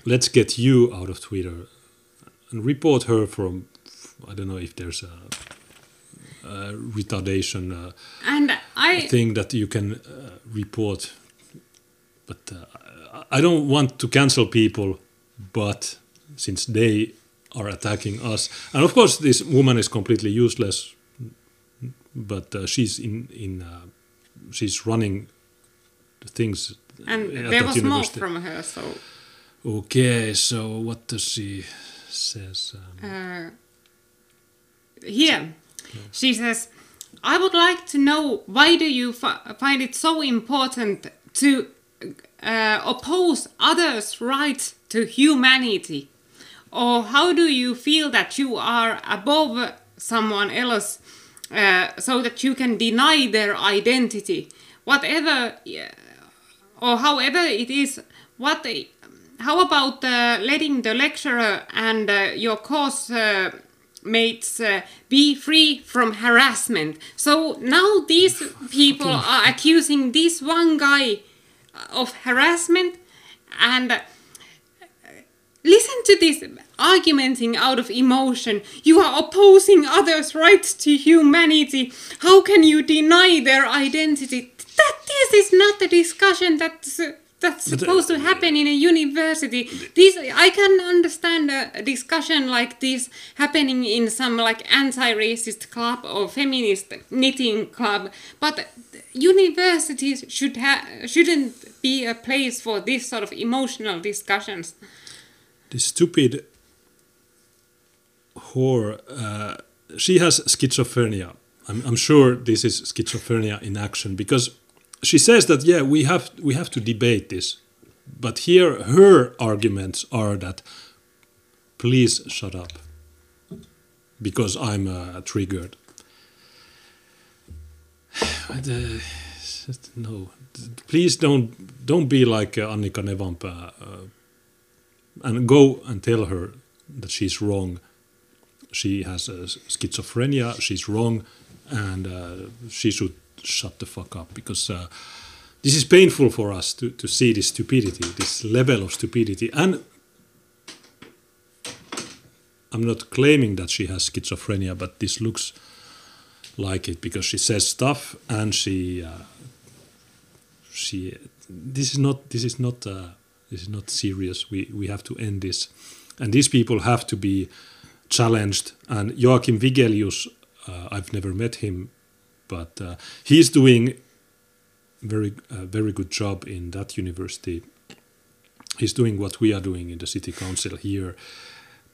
let's get you out of Twitter and report her from. I don't know if there's a, a retardation uh, and I thing that you can uh, report, but uh, I don't want to cancel people, but since they are attacking us, and of course this woman is completely useless, but uh, she's in in uh, she's running the things. And there was more from her, so. Okay, so what does she says? Um, uh, here, she says, "I would like to know why do you find it so important to uh, oppose others' right to humanity, or how do you feel that you are above someone else?" Uh, so that you can deny their identity. Whatever or however it is, what? How about uh, letting the lecturer and uh, your course uh, mates uh, be free from harassment? So now these people are accusing this one guy of harassment, and uh, listen to this argumenting out of emotion. You are opposing others' rights to humanity. How can you deny their identity? That this is not the discussion that's uh, that's uh, supposed to happen in a university. This I can understand a discussion like this happening in some like anti-racist club or feminist knitting club, but universities should have shouldn't be a place for this sort of emotional discussions. this stupid whore, uh, she has schizophrenia. I'm, I'm sure this is schizophrenia in action because she says that yeah we have we have to debate this, but here her arguments are that please shut up because I'm uh, triggered. But, uh, no, please don't don't be like uh, Annika Nevanpää. Uh, and go and tell her that she's wrong. She has uh, schizophrenia. She's wrong, and uh, she should shut the fuck up because uh, this is painful for us to, to see this stupidity, this level of stupidity. And I'm not claiming that she has schizophrenia, but this looks like it because she says stuff and she uh, she this is not this is not uh, this is not serious. We we have to end this, and these people have to be challenged. And Joachim Vigelius, uh, I've never met him, but uh, he's doing very uh, very good job in that university. He's doing what we are doing in the city council here.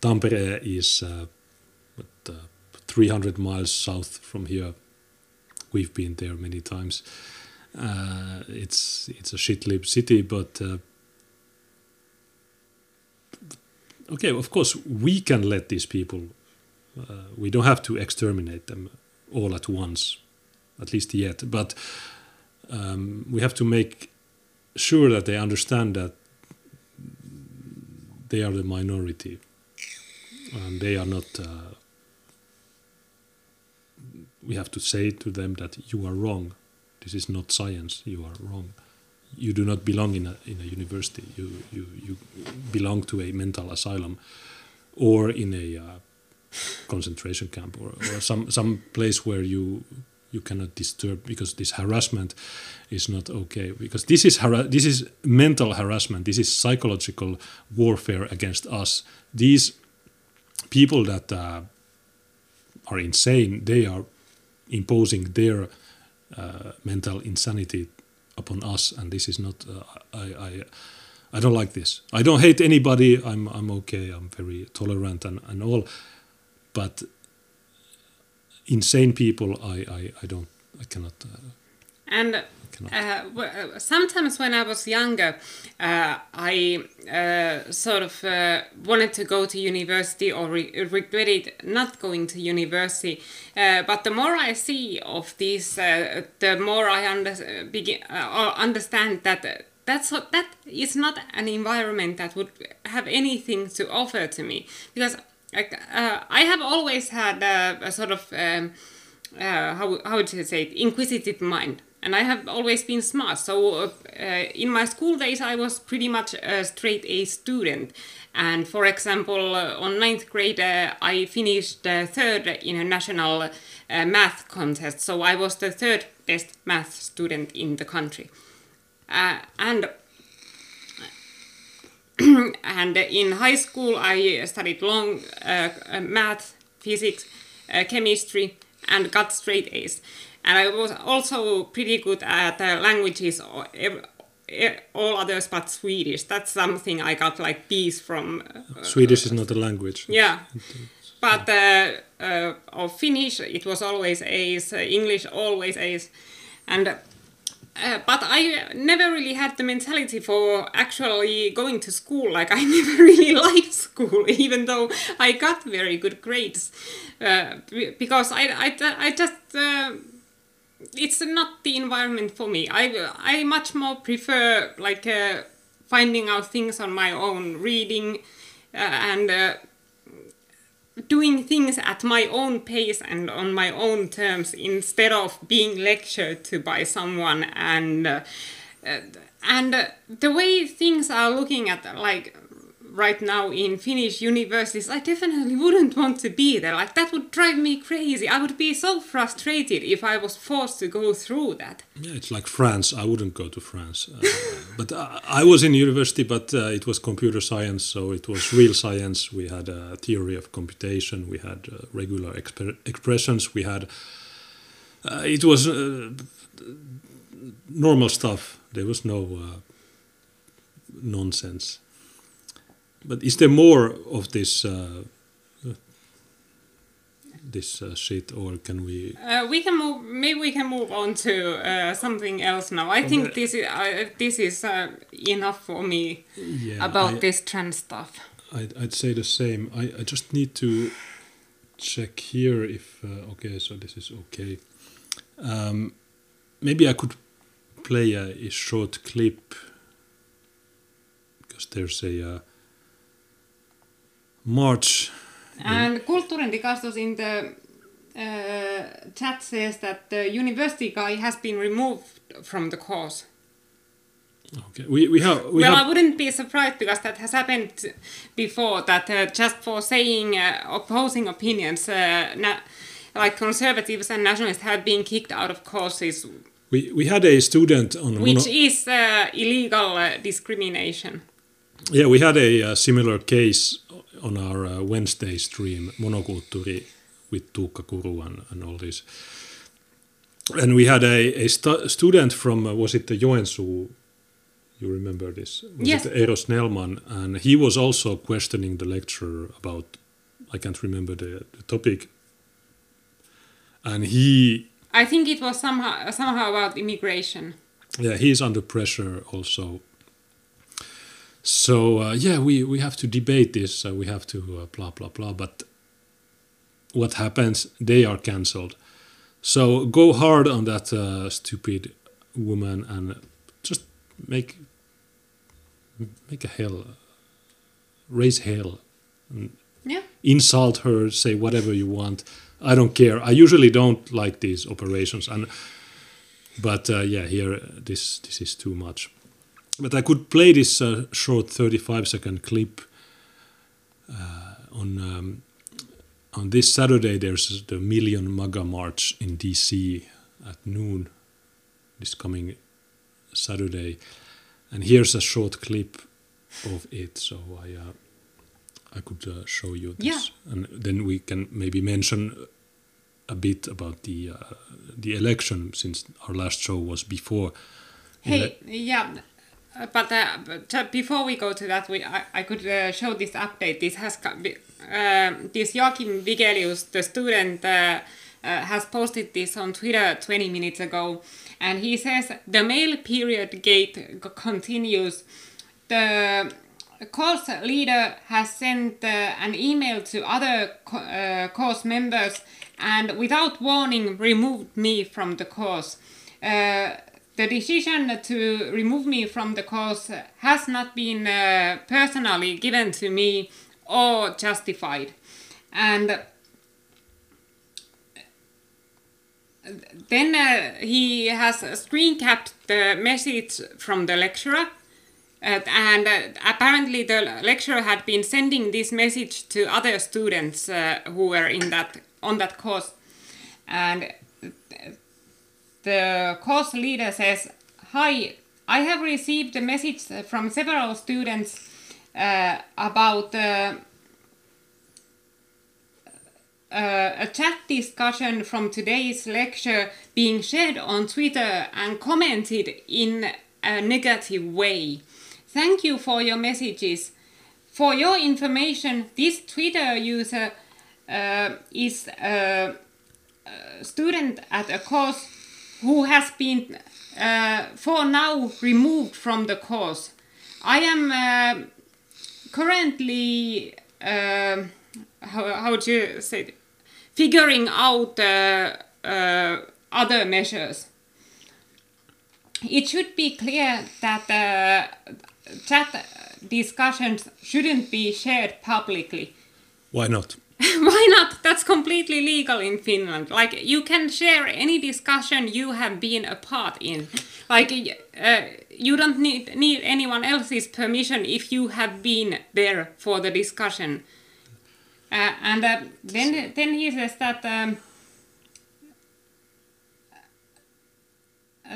Tampere is uh, uh, 300 miles south from here. We've been there many times. Uh, it's it's a shit-lib city, but uh, okay, of course we can let these people. Uh, we don't have to exterminate them all at once, at least yet. But um, we have to make sure that they understand that they are the minority, and they are not. Uh, we have to say to them that you are wrong. This is not science. You are wrong. You do not belong in a in a university. You you you belong to a mental asylum, or in a uh, concentration camp, or, or some some place where you you cannot disturb because this harassment is not okay. Because this is this is mental harassment. This is psychological warfare against us. These people that uh, are insane they are imposing their uh, mental insanity upon us and this is not uh, I, I I don't like this. I don't hate anybody. I'm I'm okay. I'm very tolerant and, and all. But insane people I, I, I don't I cannot uh, And uh, sometimes when I was younger, uh, I uh, sort of uh, wanted to go to university or re- regretted not going to university. Uh, but the more I see of these, uh, the more I under- begin, understand that. That's what, that is not an environment that would have anything to offer to me because like I have always had a, a sort of um, how how would you say it, inquisitive mind, and I have always been smart. So uh, in my school days, I was pretty much a straight A student. And for example, uh, on ninth grade, uh, I finished third in a national uh, math contest. So I was the third best math student in the country. Uh, and and in high school I studied long uh, math, physics, chemistry, and got straight A's. And I was also pretty good at uh, languages, all others but Swedish. That's something I got like B's from. Uh, Swedish is not a language yeah. But uh, uh, of Finnish, it was always A's. Uh, English, always A's. And uh, but I never really had the mentality for actually going to school. Like I never really liked school, even though I got very good grades, uh, because I I, I just. Uh, it's not the environment for me. I I much more prefer like uh, finding out things on my own, reading uh, and uh, doing things at my own pace and on my own terms instead of being lectured to by someone and uh, uh, and uh, the way things are looking at like right now in Finnish universities, I definitely wouldn't want to be there. Like that would drive me crazy. I would be so frustrated if I was forced to go through that. Yeah, it's like France. I wouldn't go to France. Uh, but I, I, was in university, but uh, it was computer science, so it was real science. We had a theory of computation. We had uh, regular exp expressions. We had. Uh, it was uh, normal stuff. There was no uh, nonsense. But is there more of this uh, this uh, shit, or can we? Uh, we can move. Maybe we can move on to uh, something else now. I think this is uh, this is uh, enough for me yeah, about I, this trans stuff. I'd, I'd say the same. I, I just need to check here if uh, okay. So this is okay. Um, maybe I could play a, a short clip because there's a March. And Kulttuurindikastos in the uh, chat says that the university guy has been removed from the course. Okay, we, we have. We well, have... I wouldn't be surprised because that has happened before. That uh, just for saying uh, opposing opinions, uh, like conservatives and nationalists have been kicked out of courses. We we had a student on which is uh, illegal uh, discrimination. Yeah, we had a, a similar case on our uh, Wednesday stream, Monokulttuuri with Tuukka Kuru and, and all this. And we had a, a stu student from, uh, was it the Joensuu? You remember this? Was yes. it Eero Snellman? And he was also questioning the lecturer about, I can't remember the, the topic. And he. I think it was somehow somehow about immigration. Yeah, he's under pressure also so uh, yeah, we, we have to debate this. Uh, we have to uh, blah blah blah. But what happens? They are cancelled. So go hard on that uh, stupid woman and just make make a hell, raise hell, yeah. insult her, say whatever you want. I don't care. I usually don't like these operations, and but uh, yeah, here this this is too much. But I could play this uh, short 35 second clip uh, on um, on this Saturday. There's the Million MAGA March in DC at noon. This coming Saturday, and here's a short clip of it. So I uh, I could uh, show you this, yeah. and then we can maybe mention a bit about the uh, the election since our last show was before. Hey, yeah, but, uh, but before we go to that, we I, I could uh, show this update. This has uh, this Joachim Vigelius, the student, uh, uh, has posted this on Twitter 20 minutes ago, and he says the male period gate continues. The course leader has sent an email to other co course members and without warning removed me from the course the decision to remove me from the course has not been uh, personally given to me or justified. And then uh, he has screen capped the message from the lecturer. Uh, and uh, apparently the lecturer had been sending this message to other students uh, who were in that on that course and the course leader says, Hi, I have received a message from several students uh, about uh, uh, a chat discussion from today's lecture being shared on Twitter and commented in a negative way. Thank you for your messages. For your information, this Twitter user uh, is a, a student at a course who has been uh, for now removed from the course. I am uh, currently, uh, how, how would you say, it? figuring out uh, uh, other measures. it should be clear that uh, chat discussions shouldn't be shared publicly. Why not? Why not? That's completely legal in Finland. Like you can share any discussion you have been a part in. Like uh, you don't need need anyone else's permission if you have been there for the discussion. Uh, and uh, then then he says that. Um,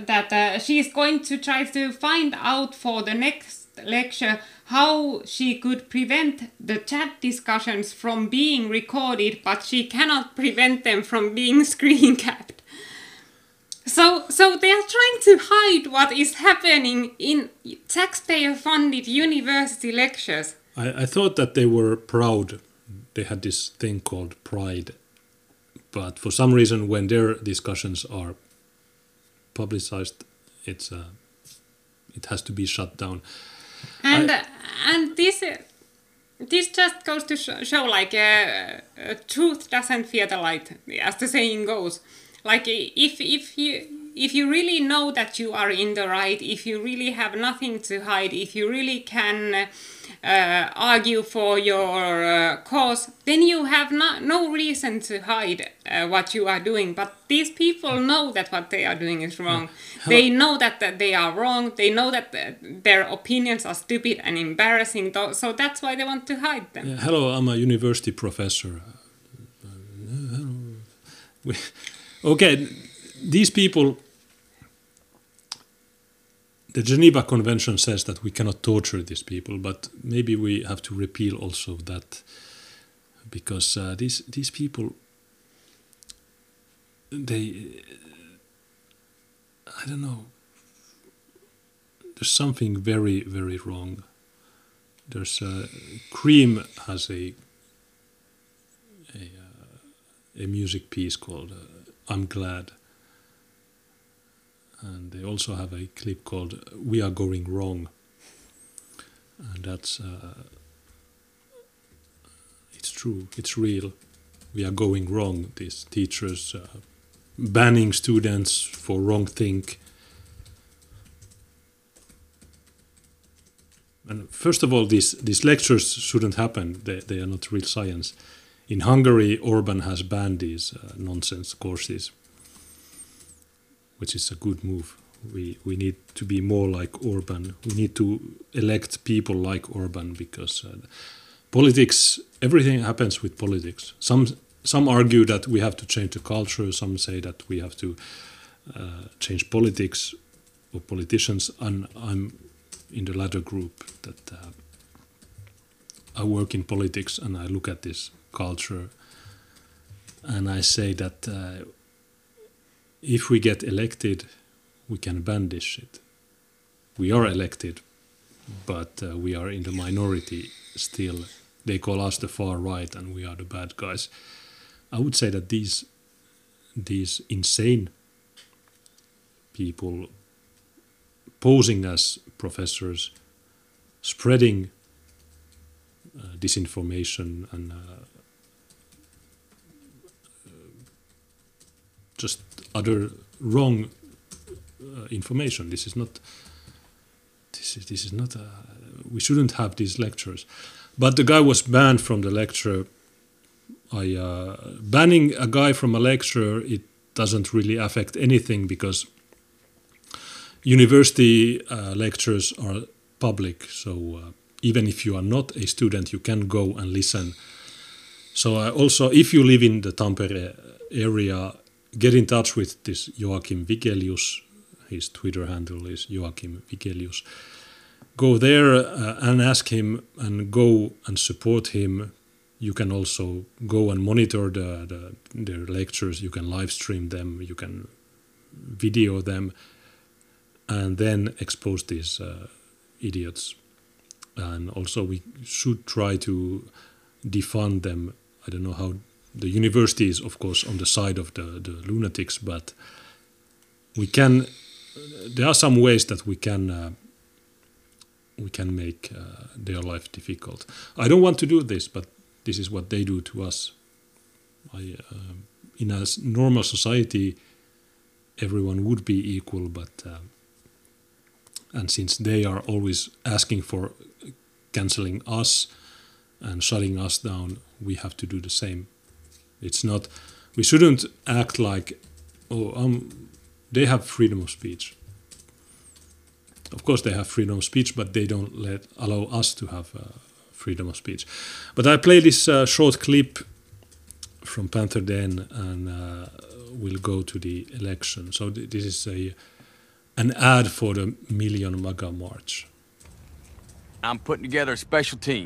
that uh, she's going to try to find out for the next lecture how she could prevent the chat discussions from being recorded, but she cannot prevent them from being screen capped. So, so they are trying to hide what is happening in taxpayer-funded university lectures. I, I thought that they were proud. They had this thing called pride, but for some reason, when their discussions are publicized, it's uh, it has to be shut down. And I, and this this just goes to show, show like uh, uh, truth doesn't fear the light, as the saying goes. Like if if you if you really know that you are in the right, if you really have nothing to hide, if you really can uh, argue for your uh, cause, then you have no, no reason to hide uh, what you are doing. But these people know that what they are doing is wrong. They know that, that they are wrong. They know that the, their opinions are stupid and embarrassing. So that's why they want to hide them. Yeah, hello, I'm a university professor. okay, these people the Geneva Convention says that we cannot torture these people, but maybe we have to repeal also that because uh, these these people they I don't know there's something very very wrong. There's a uh, Cream has a a, uh, a music piece called uh, "I'm Glad." And they also have a clip called "We Are Going Wrong," and that's uh, it's true, it's real. We are going wrong. These teachers uh, banning students for wrong think. And first of all, these these lectures shouldn't happen. They they are not real science. In Hungary, Orban has banned these uh, nonsense courses which is a good move. We we need to be more like Orban. We need to elect people like Orban because uh, politics. Everything happens with politics. Some some argue that we have to change the culture. Some say that we have to uh, change politics or politicians. And I'm in the latter group that uh, I work in politics and I look at this culture and I say that uh, if we get elected, we can ban this shit. We are elected, but uh, we are in the minority still. They call us the far right, and we are the bad guys. I would say that these these insane people posing as professors, spreading uh, disinformation and uh, just other wrong uh, information. This is not. This is this is not. A, we shouldn't have these lectures, but the guy was banned from the lecture. I uh, banning a guy from a lecture it doesn't really affect anything because university uh, lectures are public. So uh, even if you are not a student, you can go and listen. So uh, also, if you live in the Tampere area, get in touch with this Joachim Vigelius. His Twitter handle is Joachim Vigelius. Go there uh, and ask him and go and support him. You can also go and monitor the, the their lectures. You can live stream them. You can video them, and then expose these uh, idiots. And also, we should try to defund them. I don't know how the university is of course on the side of the, the lunatics but we can there are some ways that we can uh, we can make uh, their life difficult i don't want to do this but this is what they do to us I, uh, in a normal society everyone would be equal but uh, and since they are always asking for canceling us and shutting us down, we have to do the same. It's not. We shouldn't act like, oh, um, they have freedom of speech. Of course, they have freedom of speech, but they don't let allow us to have uh, freedom of speech. But I play this uh, short clip from Panther Den, and uh, we'll go to the election. So th- this is a an ad for the Million MAGA March. I'm putting together a special team.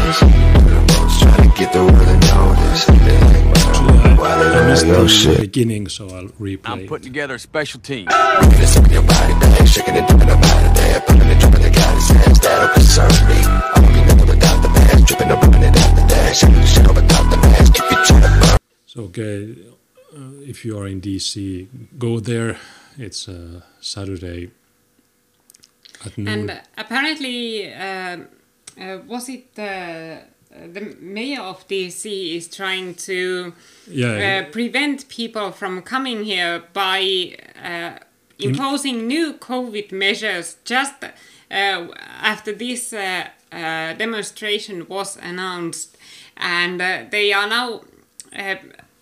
this. Do the most, trying to get the world to notice. They like, wow, why they I don't missed like no the shit. beginning, so I'll replay. I'm putting together a special team. Your body, bag, shaking it, dipping up out of there. Pumping and jumping, they got hands, that'll concern me. I'm looking at without the mask, dripping up, running out the dash. Shaking shit up without the mask, keep it trying to burn. So okay, uh, if you are in DC, go there. It's uh, Saturday at noon. And apparently, um uh, was it uh, the mayor of DC is trying to yeah, uh, prevent people from coming here by uh, imposing new COVID measures just uh, after this uh, uh, demonstration was announced, and uh, they are now.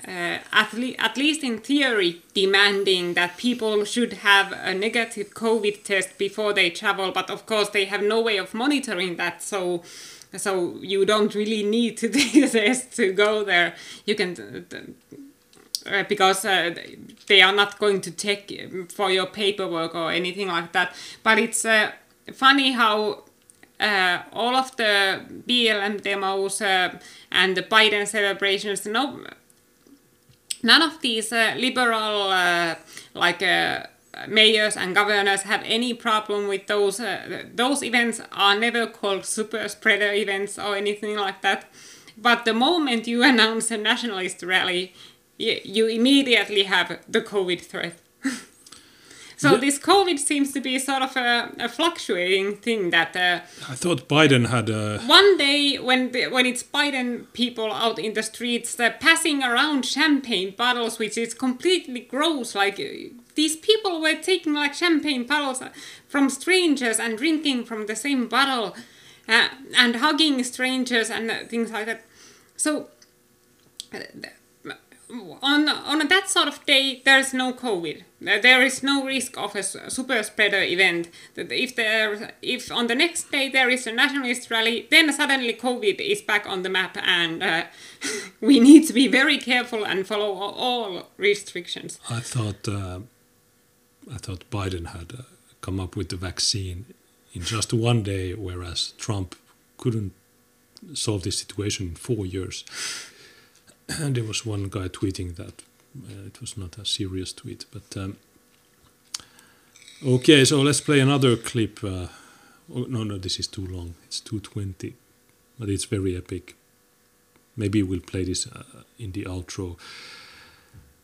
Uh, uh, at, le- at least in theory, demanding that people should have a negative COVID test before they travel, but of course they have no way of monitoring that, so so you don't really need to a test to go there. You can uh, because uh, they are not going to check for your paperwork or anything like that. But it's uh, funny how uh, all of the BLM demos uh, and the Biden celebrations, no, none of these uh, liberal uh, like uh, mayors and governors have any problem with those. Uh, those events are never called super spreader events or anything like that. But the moment you announce a nationalist rally, you, immediately have the COVID threat. So Yeah. this COVID seems to be sort of a, a fluctuating thing that. Uh, I thought Biden had a. one day when the, when it's Biden people out in the streets uh, passing around champagne bottles, which is completely gross. Like uh, these people were taking like champagne bottles uh, from strangers and drinking from the same bottle, uh, and hugging strangers and uh, things like that. So. On on that sort of day, there's no COVID. There is no risk of a super spreader event. That if there, if on the next day there is a nationalist rally, then suddenly COVID is back on the map, and uh, we need to be very careful and follow all- restrictions. I thought. Uh, I thought Biden had uh, come up with the vaccine in just one day, whereas Trump couldn't solve this situation in four years. And there was one guy tweeting that uh, it was not a serious tweet, but um, okay. So let's play another clip. Uh, oh, no, no, this is too long. It's two twenty, but it's very epic. Maybe we'll play this uh, in the outro.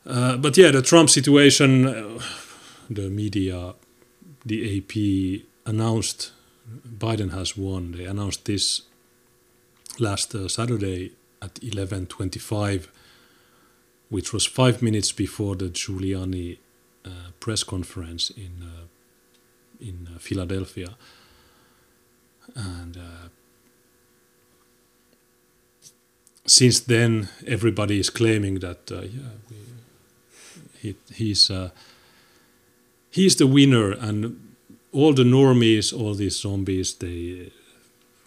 Uh, but yeah, the Trump situation, uh, the media, the AP announced Biden has won. They announced this last uh, Saturday at 11:25, which was five minutes before the Giuliani uh, press conference in uh, in uh, Philadelphia, and. Uh, since then, everybody is claiming that uh, yeah, we, he, he's he's the winner, and all the normies, all these zombies, they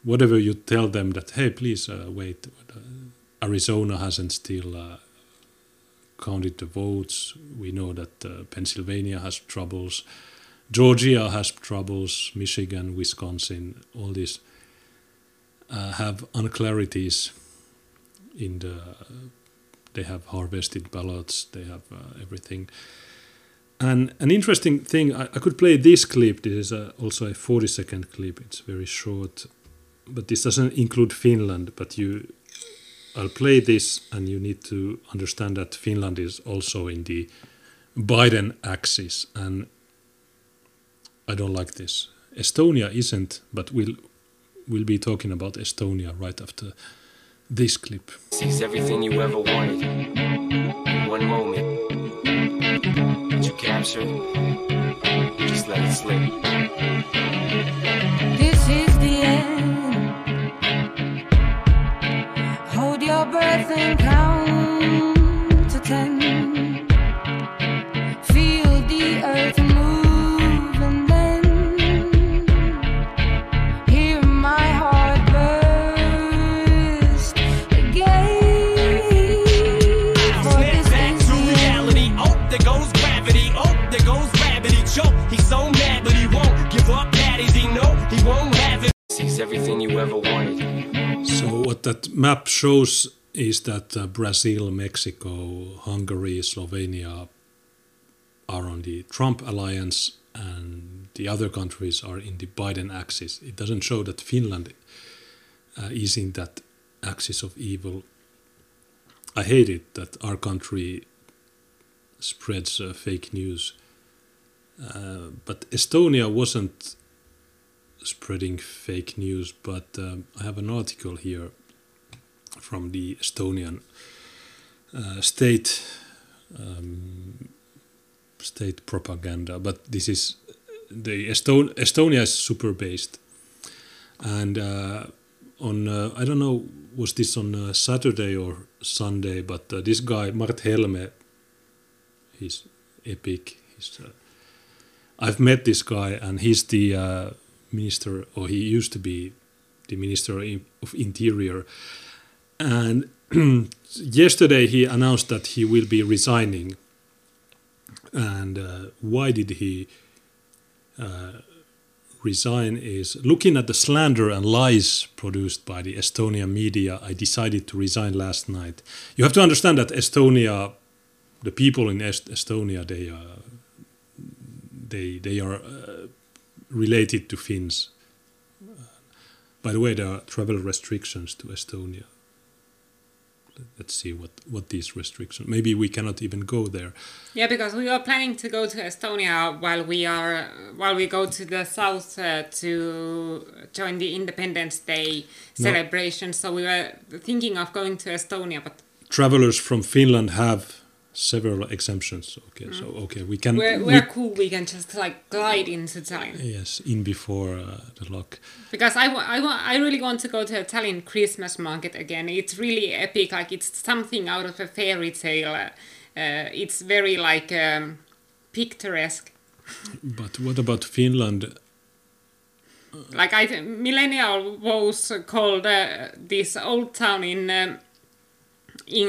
whatever you tell them that hey, please uh, wait, Arizona hasn't still uh, counted the votes. We know that uh, Pennsylvania has troubles, Georgia has troubles, Michigan, Wisconsin, all these uh, have unclarities in the they have harvested ballots they have uh, everything. And an interesting thing I, I could play this clip. This is uh also a 40 second clip. It's very short. But this doesn't include Finland. But you, I'll play this, and you need to understand that Finland is also in the Biden axis, and I don't like this. Estonia isn't, but we'll we'll be talking about Estonia right after this clip. Sees everything you ever wanted one moment. But you capture it, you just let it slip. Breath and count to ten. Feel the earth move and then hear my heart burst again. For Snap this back to reality. Oh, there goes gravity. Oh, there goes gravity. Choke. He's so mad, but he won't give up. That is he know he won't have it. Sees everything you ever wanted. So what that map shows is that uh, Brazil, Mexico, Hungary, Slovenia are on the Trump alliance, and the other countries are in the Biden axis. It doesn't show that Finland uh, is in that axis of evil. I hate it that our country spreads uh, fake news. Uh, but Estonia wasn't spreading fake news, but um, I have an article here from the Estonian uh, state um, state propaganda. But this is the Eston- Estonia is super based, and uh, on uh, I don't know was this on uh, Saturday or Sunday, but uh, this guy Mart Helme, he's epic. He's uh, I've met this guy, and he's the minister, or he used to be the minister of interior. And yesterday he announced that he will be resigning. And uh, why did he uh, resign? Is looking at the slander and lies produced by the Estonian media. I decided to resign last night. You have to understand that Estonia, the people in Est- Estonia, they are they they are uh, related to Finns. By the way, there are travel restrictions to Estonia. Let's see what, what these restrictions. Maybe we cannot even go there. Yeah, because we were planning to go to Estonia while we are while we go to the south uh, to join the Independence Day celebration. So we were thinking of going to Estonia, but Travelers from Finland have several exemptions. Okay, so okay, we can. we're, we- we're cool. We can just like glide into time. yes, in before uh, the lock. Because I, I, I really want to go to Tallinn Christmas market again. It's really epic. Like it's something out of a fairy tale. Uh, uh, it's very like um, picturesque. But what about Finland? Like I, millennial was called uh, this old town in um, in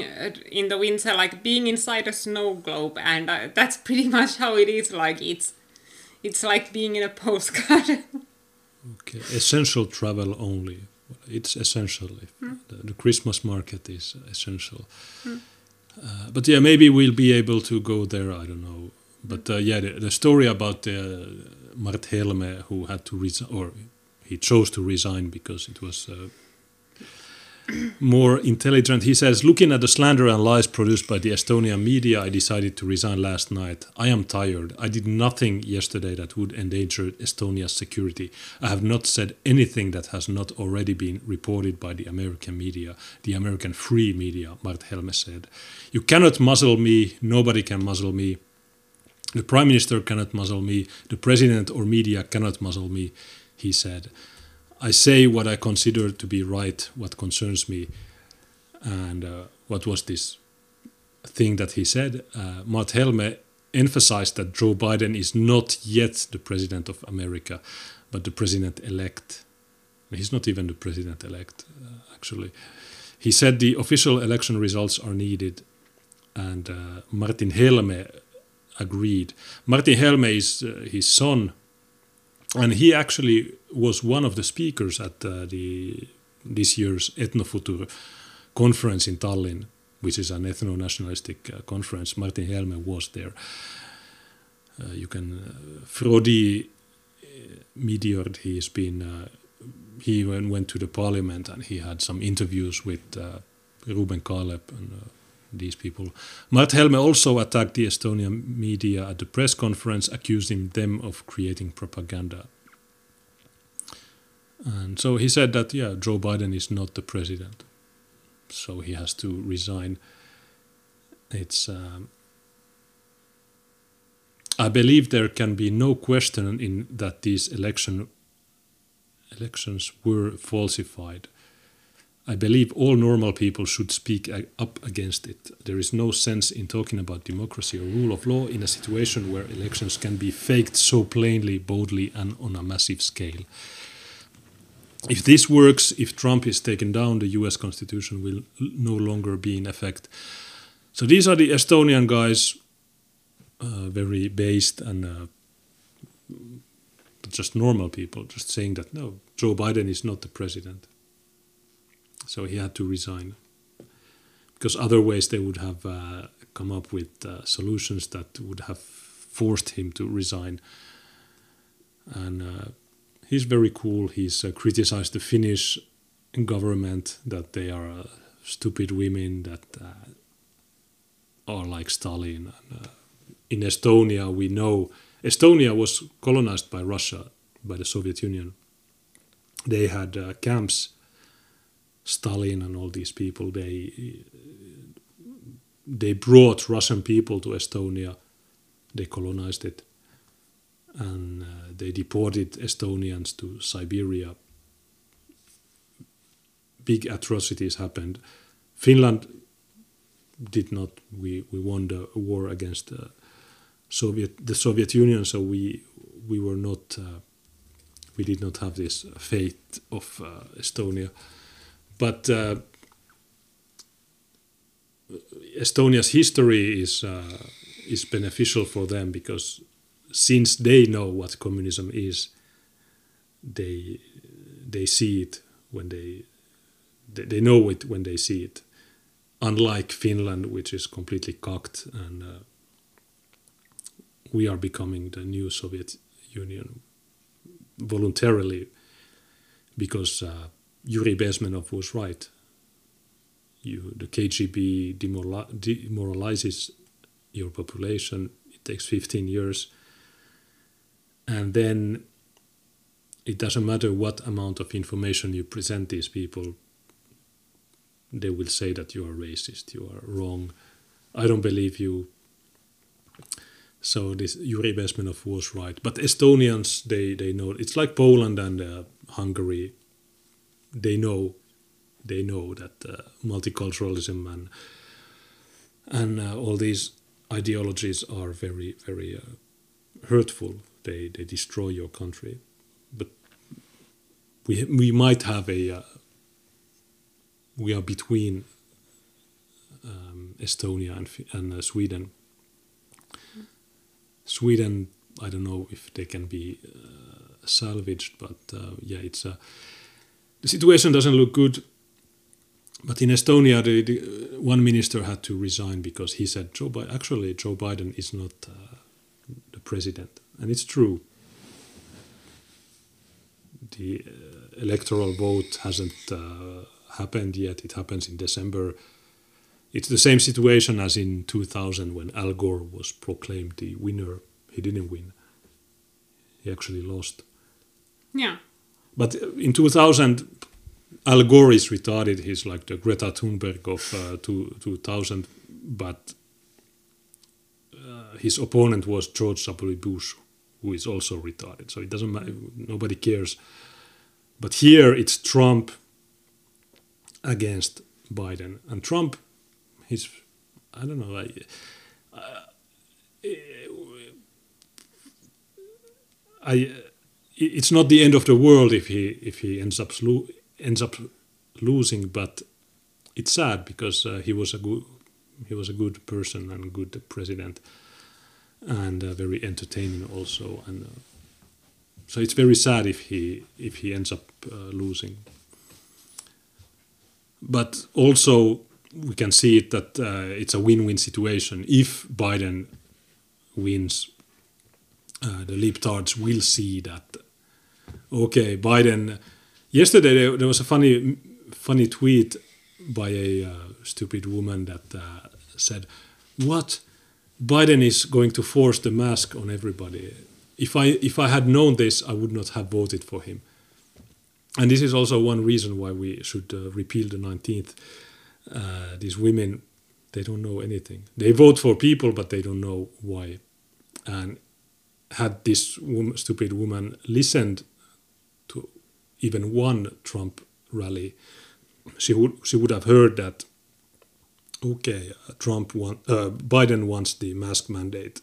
in the winter, like being inside a snow globe, and uh, that's pretty much how it is. Like it's it's like being in a postcard. Okay, essential travel only. It's essential. If the, the Christmas market is essential. Uh, but yeah, maybe we'll be able to go there. I don't know. But uh, yeah, the, the story about uh, Mart Helme who had to resign, or he chose to resign because it was uh, more intelligent. He says, looking at the slander and lies produced by the Estonian media, I decided to resign last night. I am tired. I did nothing yesterday that would endanger Estonia's security. I have not said anything that has not already been reported by the American media, the American free media, Mart Helme said. You cannot muzzle me. Nobody can muzzle me. The prime minister cannot muzzle me. The president or media cannot muzzle me, he said. I say what I consider to be right, what concerns me. And uh, what was this thing that he said? Uh, Helme emphasized that Joe Biden is not yet the president of America, but the president elect. He's not even the president elect, uh, actually. He said the official election results are needed, and uh, Martin Helme agreed. Martin Helme is uh, his son, and he actually was one of the speakers at uh, the this year's Etnofutur conference in Tallinn, which is an ethno-nationalistic uh, conference. Martin Helme was there. Uh, you can uh, Frodi uh, Midjord, he has been uh, he went, went to the parliament and he had some interviews with uh, Ruuben Kaalep and these people. Mart Helme also attacked the Estonian media at the press conference, accusing them of creating propaganda. And so he said that, yeah, Joe Biden is not the president. So he has to resign. It's. Um, I believe there can be no question in that these election elections were falsified. I believe all normal people should speak up against it. There is no sense in talking about democracy or rule of law in a situation where elections can be faked so plainly, boldly, and on a massive scale. If this works, if Trump is taken down, the US Constitution will no longer be in effect. So these are the Estonian guys, uh, very based and uh, just normal people, just saying that no, Joe Biden is not the president. So he had to resign. Because other ways they would have uh, come up with uh, solutions that would have forced him to resign. And uh, he's very cool. He's uh, criticized the Finnish government that they are uh, stupid women that uh, are like Stalin. And, uh, in Estonia, we know Estonia was colonized by Russia, by the Soviet Union. They had uh, camps. Stalin and all these people. They they brought Russian people to Estonia. They colonized it, and uh, they deported Estonians to Siberia. Big atrocities happened. Finland did not. We we won the war against the Soviet the Soviet Union, so we we were not. Uh, we did not have this fate of uh, Estonia, but uh, Estonia's history is uh, is beneficial for them because since they know what communism is, they they see it when they they, they know it when they see it. Unlike Finland, which is completely cocked, and uh, we are becoming the new Soviet Union voluntarily because uh, Yuri Bezmenov was right. You, the KGB demorali- demoralizes your population. It takes 15 years. And then it doesn't matter what amount of information you present these people, they will say that you are racist, you are wrong. I don't believe you. So this Yuri Bezmenov was right. But Estonians, they, they know. It's like Poland and uh, Hungary they know they know that uh, multiculturalism and and uh, all these ideologies are very very uh, hurtful. They they destroy your country, but we we might have a uh, we are between um, Estonia and and uh, Sweden. Sweden, I don't know if they can be uh, salvaged, but uh, yeah, it's a the situation doesn't look good. But in Estonia, the, the, one minister had to resign because he said Joe actually Joe Biden is not uh, the president, and it's true. The uh, electoral vote hasn't uh, happened yet. It happens in December. It's the same situation as in 2000 when Al Gore was proclaimed the winner. He didn't win. He actually lost. Yeah. But in 2000, Al Gore is retarded. He's like the Greta Thunberg of uh, two, 2000. But uh, his opponent was George W. Bush, who is also retarded. So it doesn't matter. Nobody cares. But here it's Trump against Biden. And Trump, he's, I don't know, I, I, it's not the end of the world if he if he ends up lo- ends up losing, but it's sad because uh, he was a good he was a good person and good president, and uh, very entertaining also, and uh, so it's very sad if he if he ends up uh, losing. But also we can see it that uh, it's a win-win situation if Biden wins. Uh, the libtards will see that okay, Biden yesterday there, was a funny funny tweet by a uh, stupid woman that uh, said, "What Biden is going to force the mask on everybody. If I if I had known this, I would not have voted for him." And this is also one reason why we should uh, repeal the 19th. Uh, these women, they don't know anything. They vote for people, but they don't know why. And had this wom- stupid woman listened to even one Trump rally, she would she would have heard that. Okay, Trump want, uh, Biden wants the mask mandate,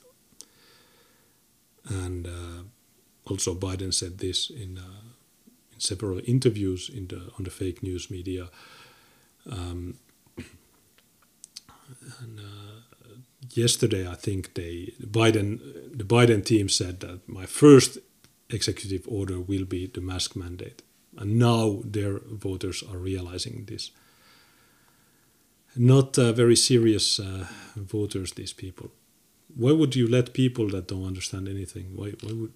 and uh, also Biden said this in, uh, in several interviews in the on the fake news media. Um, and uh, yesterday, I think they Biden the Biden team said that my first executive order will be the mask mandate, and now their voters are realizing this. Not uh, very serious uh, voters, these people. Why would you let people that don't understand anything? Why, why would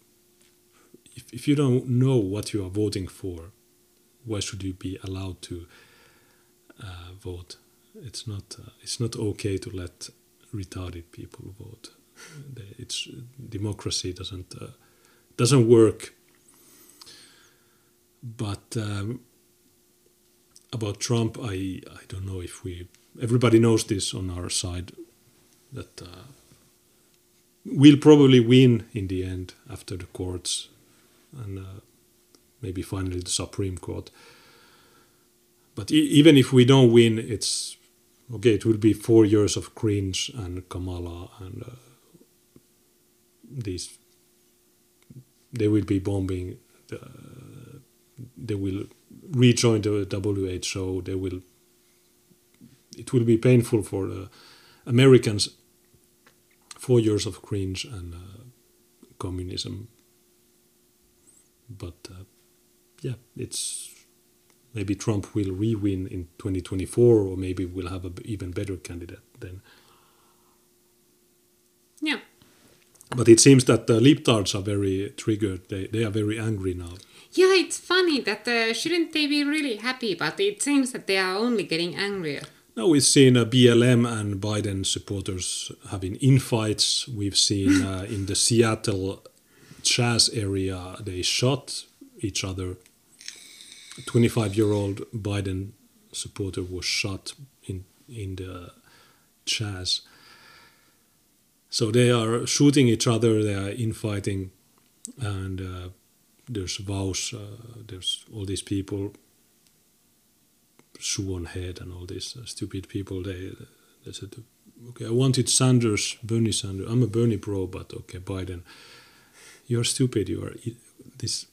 if, if you don't know what you are voting for, why should you be allowed to uh, vote? It's not uh, it's not okay to let retarded people vote. It's democracy doesn't uh, doesn't work. But um, about Trump, I I don't know if we everybody knows this on our side that uh, we'll probably win in the end after the courts and uh, maybe finally the Supreme Court. But e- even if we don't win, it's okay. It will be four years of cringe and Kamala and uh, these. They will be bombing. The, they will rejoin the WHO. They will. It will be painful for the Americans. Four years of cringe and uh, communism. But uh, yeah, it's maybe Trump will re-win in 2024, or maybe we'll have an even better candidate then. Yeah. But it seems that the libtards are very triggered. They they are very angry now. Yeah, it's funny that uh, shouldn't they be really happy, but it seems that they are only getting angrier. Now we've seen uh, BLM and Biden supporters having infights. We've seen uh, in the Seattle Chaz area they shot each other. A 25-year-old Biden supporter was shot in in the Chaz. So they are shooting each other. They are infighting, and uh, there's vows. Uh, there's all these people shoe on head and all these uh, stupid people. They they said, okay, I wanted Sanders, Bernie Sanders. I'm a Bernie bro, but okay, Biden, you're stupid. You are this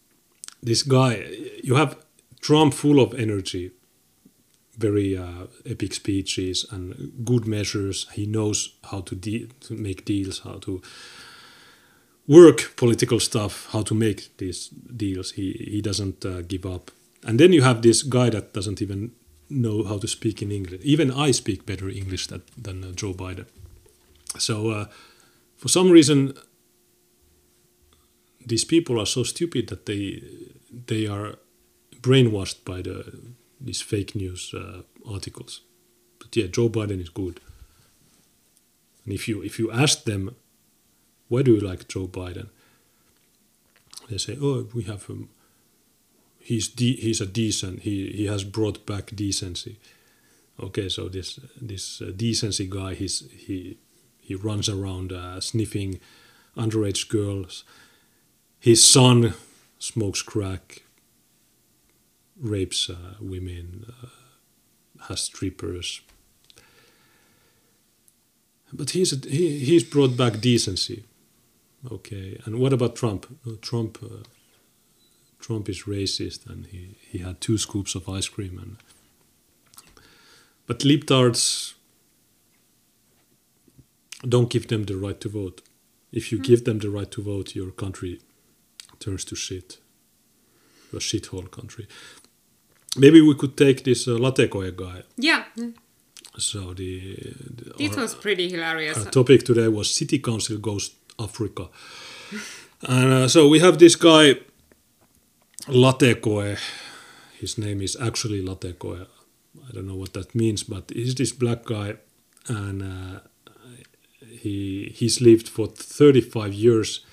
this guy. You have Trump full of energy, very uh, epic speeches and good measures. He knows how to de- to make deals, how to work political stuff, how to make these deals. He he doesn't uh, give up. And then you have this guy that doesn't even know how to speak in English. Even I speak better English that, than uh, Joe Biden. So uh, for some reason, these people are so stupid that they they are brainwashed by the these fake news uh, articles. But yeah, Joe Biden is good. And if you if you ask them, why do you like Joe Biden? They say, oh, we have um, he's de- he's a decent he he has brought back decency. Okay, so this this uh, decency guy he's he he runs around uh, sniffing underage girls. His son smokes crack, rapes uh, women, uh, has strippers. But he's a, he he's brought back decency. Okay, and what about Trump? Trump uh, Trump is racist, and he, he had two scoops of ice cream. And but libtards don't give them the right to vote. If you give them the right to vote, your country turns to shit, a shithole country. Maybe we could take this uh, Latekoe guy. Yeah, So the, the it our- was pretty hilarious. our topic today was City Council goes Africa. And uh, so we have this guy, Latekoe. his name is actually Latekoe. I don't know what that means, but he's this black guy, and uh, he he's lived for 35 years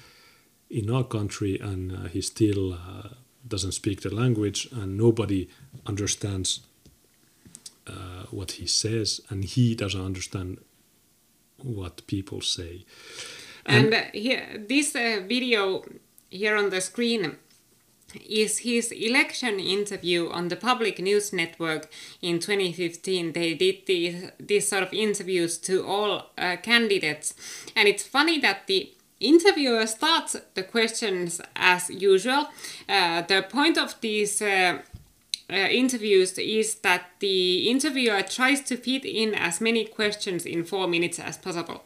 in our country, and uh, he still uh, doesn't speak the language, and nobody understands uh, what he says, and he doesn't understand what people say. And, uh, here, this uh, video here on the screen is his election interview on the public news network in 2015 they did these, these sort of interviews to all uh, candidates. And it's funny that the interviewer starts the questions as usual. Uh, the point of these uh, uh, interviews is that the interviewer tries to fit in as many questions in four minutes as possible.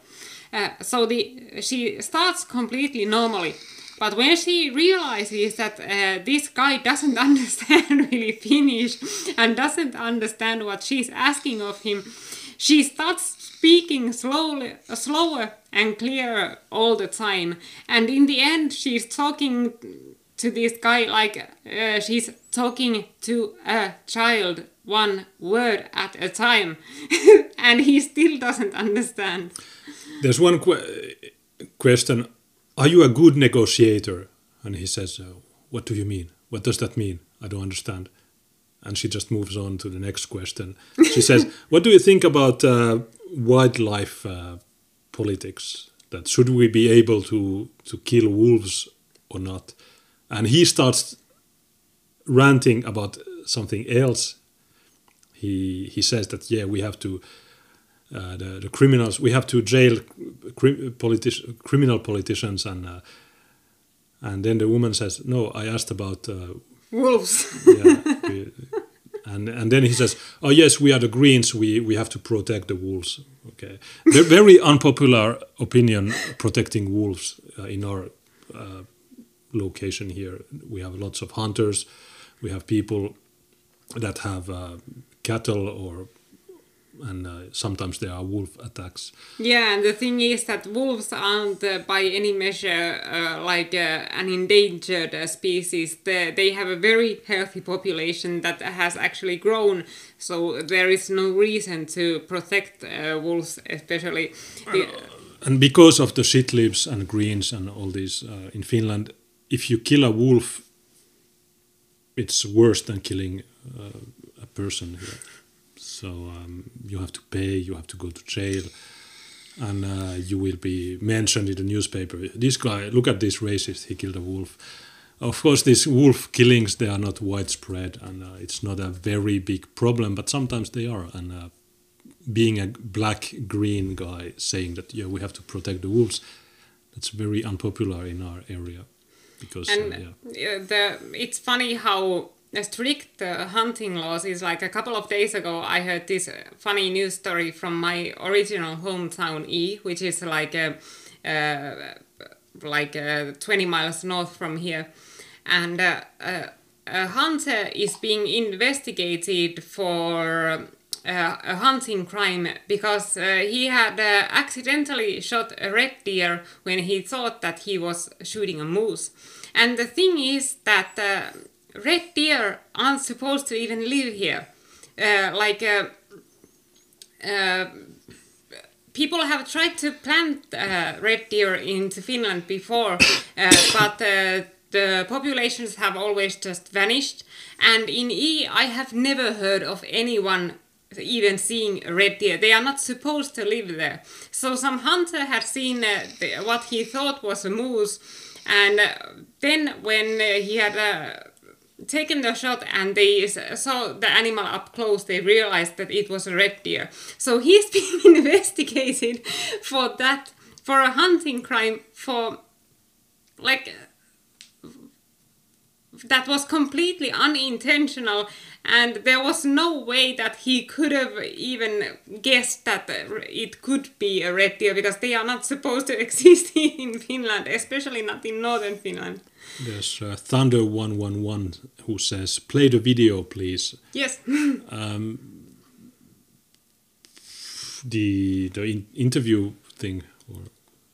Uh, so the she starts completely normally but when she realizes that uh, this guy doesn't understand really Finnish and doesn't understand what she's asking of him, she starts speaking slowly, slower and clearer all the time. And in the end, she's talking to this guy like uh, she's talking to a child one word at a time and he still doesn't understand There's one que- question Are you a good negotiator? And he says, uh, What do you mean? What does that mean? I don't understand. And she just moves on to the next question. She says, What do you think about uh, wildlife uh, politics? That should we be able to, to kill wolves or not? And he starts ranting about something else. He, he says that, yeah, we have to uh, the, the criminals. We have to jail cri- politi- criminal politicians, and uh, and then the woman says, "No, I asked about." Uh, wolves yeah, we- and and then he says, "Oh yes, we are the Greens. We we have to protect the wolves." Okay, Ve- very unpopular opinion protecting wolves uh, in our uh, location here. We have lots of hunters. We have people that have uh, cattle or and uh, sometimes there are wolf attacks. Yeah, and the thing is that wolves aren't uh, by any measure uh, like uh, an endangered uh, species. They, they have a very healthy population that has actually grown, so there is no reason to protect uh, wolves, especially. The, And because of the shit leaves and greens and all these uh, in Finland, if you kill a wolf, it's worse than killing uh, a person here. So um, you have to pay, you have to go to jail, and uh, you will be mentioned in the newspaper. This guy, look at this racist, he killed a wolf. Of course, these wolf killings they are not widespread, and uh, it's not a very big problem. But sometimes they are, and uh, being a black green guy saying that yeah we have to protect the wolves that's very unpopular in our area because and uh, yeah uh, the it's funny how strict the hunting laws is like a couple of days ago i heard this uh, funny news story from my original hometown e which is like a, uh, like uh, 20 miles north from here and uh, uh, a hunter is being investigated for uh, a hunting crime because uh, he had uh, accidentally shot a red deer when he thought that he was shooting a moose. And the thing is that uh, red deer aren't supposed to even live here. Uh, like uh, uh, people have tried to plant uh, red deer into Finland before, uh, but uh, the populations have always just vanished. And in E, I have never heard of anyone even seeing a red deer. They are not supposed to live there. So some hunter had seen the, what he thought was a moose, and then when he had uh, taken the shot and they saw the animal up close, they realized that it was a red deer. So he's being investigated for that, for a hunting crime, for like that was completely unintentional and there was no way that he could have even guessed that it could be a red deer because they are not supposed to exist in Finland, especially not in northern Finland. There's uh, thunder 111 who says play the video please Yes. um, the the in- interview thing or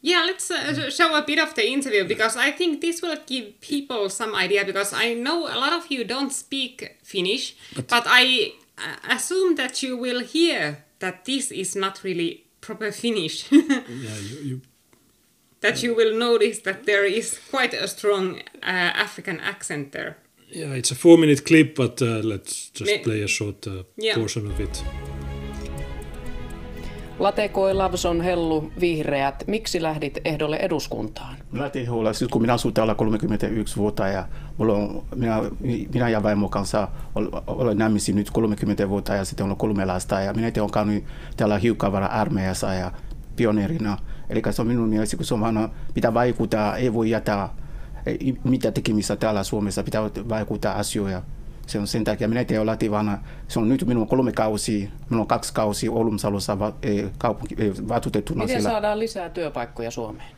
Yeah, let's uh, show a bit of the interview because I think this will give people some idea because I know a lot of you don't speak Finnish, but, I uh, assume that you will hear that this is not really proper Finnish. Yeah, you, you that you will notice that there is quite a strong uh, African accent there. yeah, it's a four minute clip, but uh, let's just Me- play a short uh, Yeah. portion of it. Latekoi Lavson Hellu Vihreät, miksi lähdit ehdolle eduskuntaan? Lateholla, siis kun minä asun täällä 31 vuotta ja mulla on, minä, minä ja vaimo kanssa ol- olen naimisiin nyt 30 vuotta ja sitten on kolme lasta ja minä olen käynyt täällä hiukkavara armeijassa ja pioneerina. Eli se on minun mielestä, kun vaan, pitää vaikuttaa, ei voi jättää mitä tekemistä täällä Suomessa, pitää vaikuttaa asioita. Se on sen takia, minä olen lativana, se on nyt minun kolme kausia, minulla on kaksi kausia Oulumsalossa va, eh, kaupunki, valtuutettuna Miten siellä. saadaan lisää työpaikkoja Suomeen?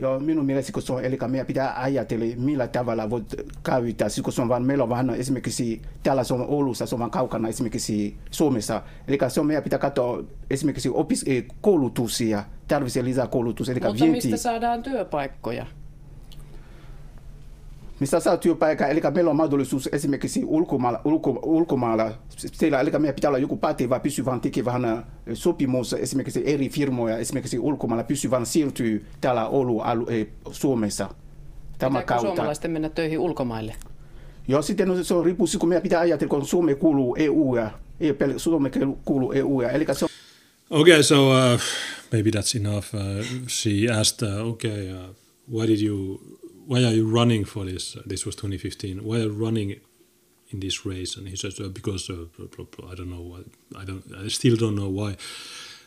Joo, minun mielestä kun se on, eli meidän pitää ajatella, millä tavalla voit käyttää, kun se on vaan, meillä on vähän esimerkiksi, täällä se on Oulussa, se on vaan kaukana esimerkiksi Suomessa, eli se on, meidän pitää katsoa esimerkiksi opis, eh, koulutuksia, tarvitsee lisää koulutus, eli Mutta vienti. mistä saadaan työpaikkoja? misasa saa pa ka eli ka on ma do le ulko ulkomailla siellä, eli meidän pitää la joku pätevä pysyvän tekevän äh, sopimus, esimerkiksi eri firmoja, esimerkiksi ulkomailla pysyvän siirtyy täällä Oulu tu olu alu eh, Suomessa tämä kautta. suomalaisten mennä töihin ulkomaille? Joo, sitten se on riippuu, kun meidän pitää ajatella, kun Suomi kuuluu EU ja ei pel- Suomi kuuluu EU ja eli se on Okay, so uh, maybe that's enough. Uh, she asked, uh, okay, uh, why did you why are you running for this? This was 2015. Why are you running in this race? And he says, because uh, I don't know. I don't. I still don't know why.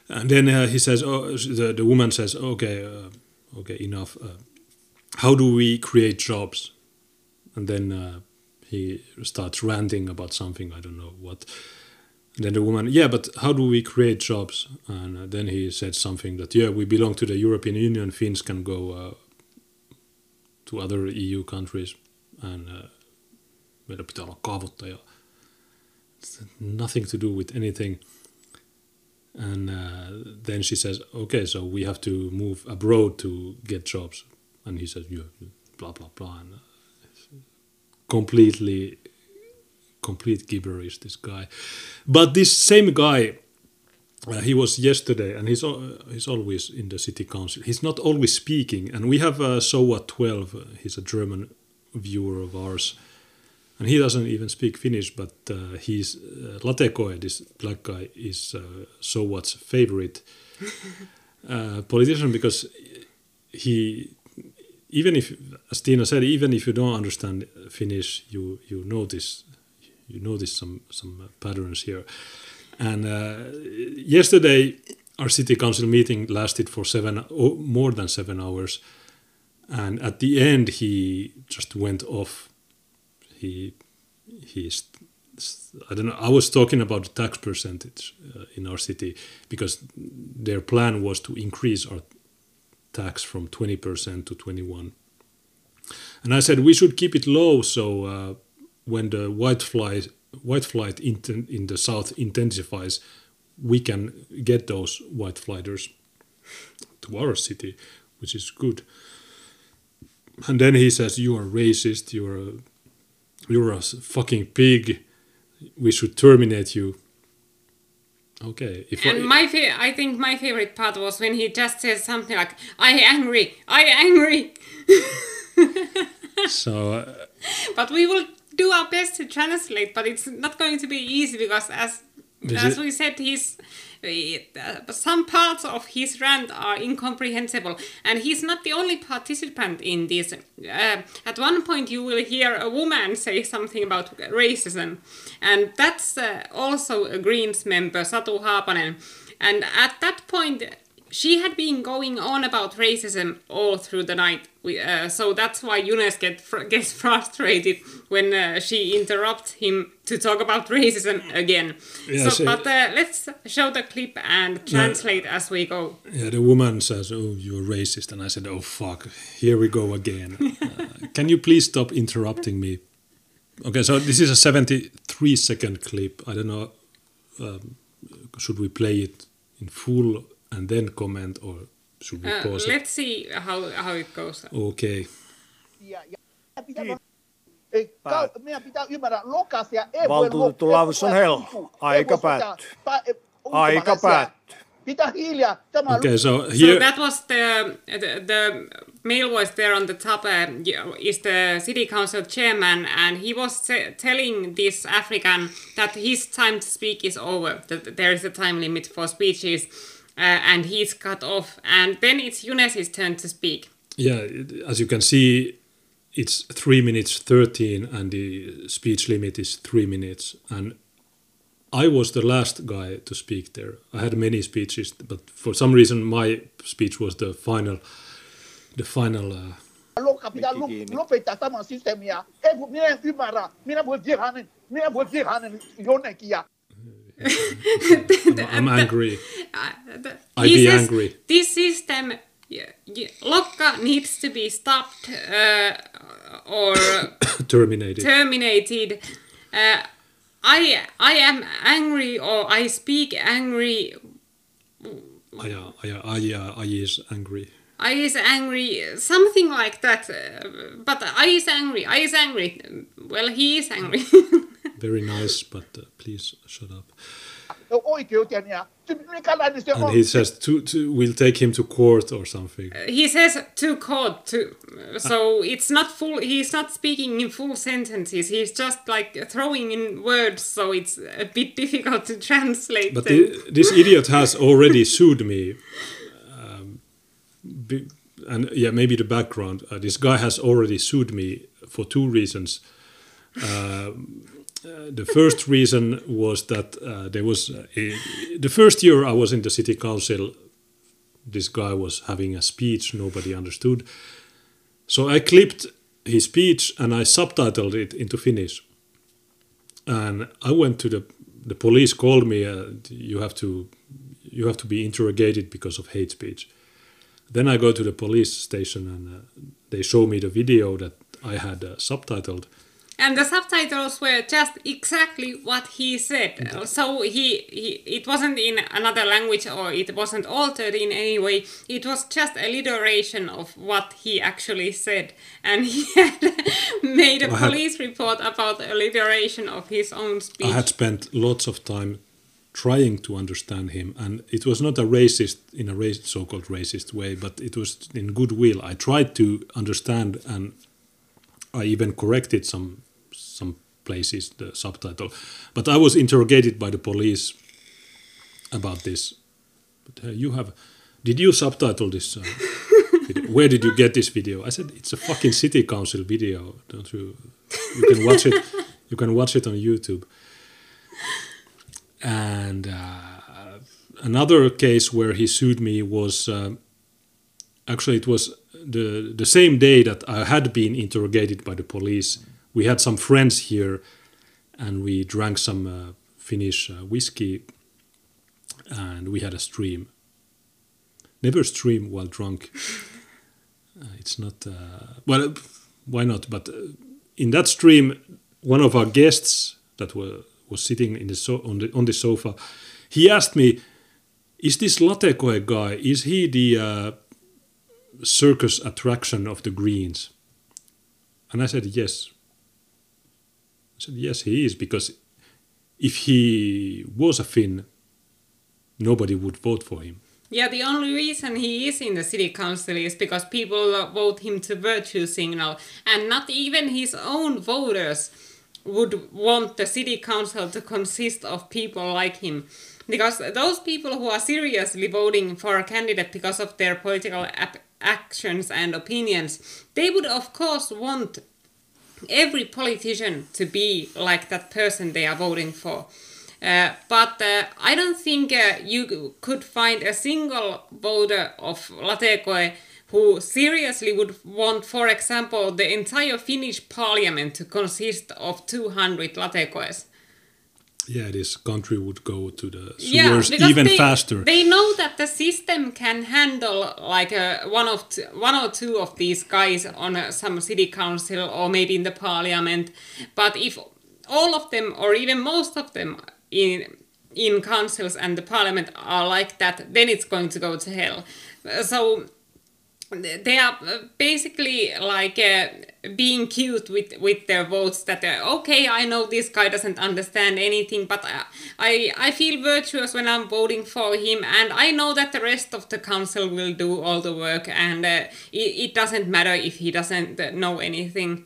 And then uh, he says, oh, the, the woman says, okay, uh, okay, enough. Uh, how do we create jobs? And then uh, he starts ranting about something. I don't know what. And then the woman, yeah, but how do we create jobs? And then he said something that, yeah, we belong to the European Union. Finns can go to other EU countries. And uh, meillä pitää olla kaavoittaja. It's nothing to do with anything. And uh, then she says, okay, so we have to move abroad to get jobs. And he says, yeah, blah, blah, blah. And uh, completely complete gibberish this guy but this same guy uh, he was yesterday and he's al- he's always in the city council he's not always speaking and we have uh, soa 12 uh, he's a german viewer of ours and he doesn't even speak finnish but uh, he's uh, latekoe this black guy is uh, soa's favorite uh, politician because he even if as tina said even if you don't understand finnish you you notice you notice some some uh, patterns here. And uh, yesterday, our city council meeting lasted for seven, oh, more than seven hours, and at the end, he just went off. He he's I don't know. I was talking about the tax percentage uh, in our city because their plan was to increase our tax from twenty percent to twenty one. And I said we should keep it low so. Uh, when the white flight white flight in, in the south intensifies, we can get those white flighters to our city, which is good. And then he says, "You are racist. You're a, you're a fucking pig. We should terminate you." Okay, if And I, my fa- I think my favorite part was when he just says something like, "I angry, I angry," so uh, but we will do our best to translate. But it's not going to be easy because, as This as we said, he's uh, some parts of his rant are incomprehensible, and he's not the only participant in this. Uh, at one point, you will hear a woman say something about racism, and that's uh, also a Greens member, Satu Haapanen. And at that point, she had been going on about racism all through the night. Uh, so that's why Junes get fr- gets frustrated when uh, she interrupts him to talk about racism again. Yeah, so, so- but uh, let's show the clip and translate as we go. Yeah, the woman says, "Oh, you're racist," and I said, "Oh fuck, here we go again." uh, can you please stop interrupting me? Okay, so this is a 73 second clip. I don't know. Um, should we play it in full and then comment, or should we Uh, pause it? let's see how, how it goes. Okay. Meidän pitää ymmärrä, ei Valtuutettu voi Laavus on hell. Aika päättyy. Aika päättyy. Pitää hiljaa. Tämä Okay, so So here that was the, the the male voice there on the top uh, is the city council chairman, and he was t- telling this African that his time to speak is over. That there is a time limit for speeches, and he's cut off. And then it's Junes's turn to speak. Yeah, as you can see, it's three minutes thirteen, and the speech limit is three minutes. And I was the last guy to speak there. I had many speeches, but for some reason, my speech was the final. The final. Uh, Lokka pitää lopettaa tämä systeemiä. Ei, voi- minä ymmärrä. Minä voin viedä hänen, minä voin viedä hänen jonnekin. I'm, angry. Uh, I be says angry. This system, Lokka needs to be stopped uh, or Terminated. terminated. Uh, I I am angry or I speak angry. Aya, aya, aya, aya is angry. I is angry, something like that. Uh, but I is angry. I is angry. Well, he is angry. Very nice, but uh, please shut up. oikeuteen. Ja se- minkälainen se And he says to, to we'll take him to court or something. he says to court to, so it's not full. He's not speaking in full sentences. He's just like throwing in words, so it's a bit difficult to translate. But the, this idiot has already sued me. Um, be, and yeah, maybe the background. Uh, this guy has already sued me for two reasons. Uh, uh, the first reason was that uh, there was a, the first year I was in the city council. This guy was having a speech nobody understood, so I clipped his speech and I subtitled it into Finnish. And I went to the the police called me. Uh, you have to you have to be interrogated because of hate speech. Then I go to the police station and uh, they show me the video that I had uh, subtitled. And the subtitles were just exactly what he said. So he, he it wasn't in another language or it wasn't altered in any way. It was just a alliteration of what he actually said, and he had made a I had- police report about the alliteration of his own speech. I had spent lots of time trying to understand him, and it was not a racist in a race, so-called racist way, but it was in goodwill. I tried to understand, and I even corrected some places the subtitle, but I was interrogated by the police about this. But uh, you have, did you subtitle this? Uh. Where did you get this video? I said it's a fucking city council video. Don't you? You can watch it. You can watch it on YouTube. And uh, another case where he sued me was uh, actually it was the the same day that I had been interrogated by the police. We had some friends here, and we drank some uh, Finnish uh, whiskey, and we had a stream. Never stream while drunk. Uh, it's not uh, well. Why not? But uh, in that stream, one of our guests that were was sitting in the so- on the on the sofa. He asked me, "Is this Latekoe guy? Is he the uh, circus attraction of the Greens?" And I said, "Yes." Said, "Yes, he is because if he was a Finn, nobody would vote for him." Yeah, the only reason he is in the city council is because people vote him to virtue signal, and not even his own voters would want the city council to consist of people like him. Because those people who are seriously voting for a candidate because of their political ap- actions and opinions, they would of course want every politician to be like that person they are voting for. Uh, but uh, I don't think uh, you could find a single voter of Latecoe who seriously would want, for example, the entire Finnish parliament to consist of 200 Latecoes. Yeah, this country would go to the sewers because even they, faster. They know that the system can handle like a, one of t- one or two of these guys on a, some city council or maybe in the parliament. But if all of them or even most of them in in councils and the parliament are like that, then it's going to go to hell. so they are basically like uh, being cute with with their votes that uh, okay i know this guy doesn't understand anything but I, I i feel virtuous when i'm voting for him and i know that the rest of the council will do all the work and uh, it, it doesn't matter if he doesn't uh, know anything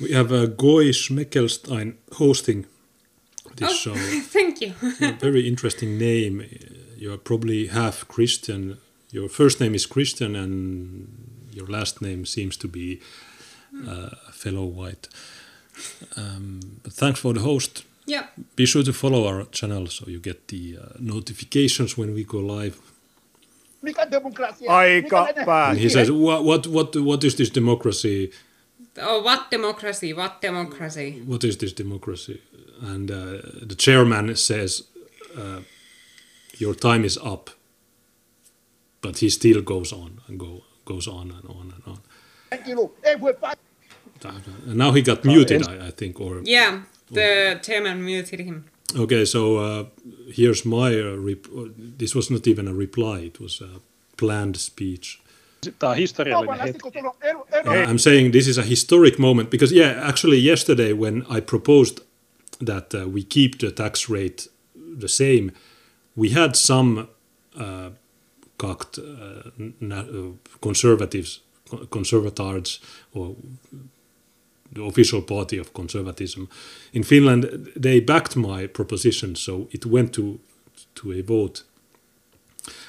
We have uh, Goy Schmeckelstein hosting this Oh, show. thank you a very interesting name. You're probably half Christian. Your first name is Christian, and your last name seems to be uh, a fellow white. Um, but thanks for the host. yeah Be sure to follow our channel so you get the uh, notifications when we go live. Mikä demokratia? Aika Mikä. And he says, what, what, what, what is this democracy? oh what democracy what democracy What is this democracy? And uh, the chairman says, uh, your time is up. But he still goes on and go, goes on and on and on. Henkilö ei voi päättää. And now he got muted, I, I think, or yeah the chairman muted him okay. So uh, here's my uh, rep- uh, This was not even a reply; it was a planned speech. Tämä on historiallinen hetki. kun sulla on ero, ero I'm saying this is a historic moment because, yeah, actually, yesterday when I proposed that uh, we keep the tax rate the same, we had some uh, cocked uh, uh, conservatives, co- conservatards, or the official party of conservatism in Finland. They backed my proposition, so it went to to a vote.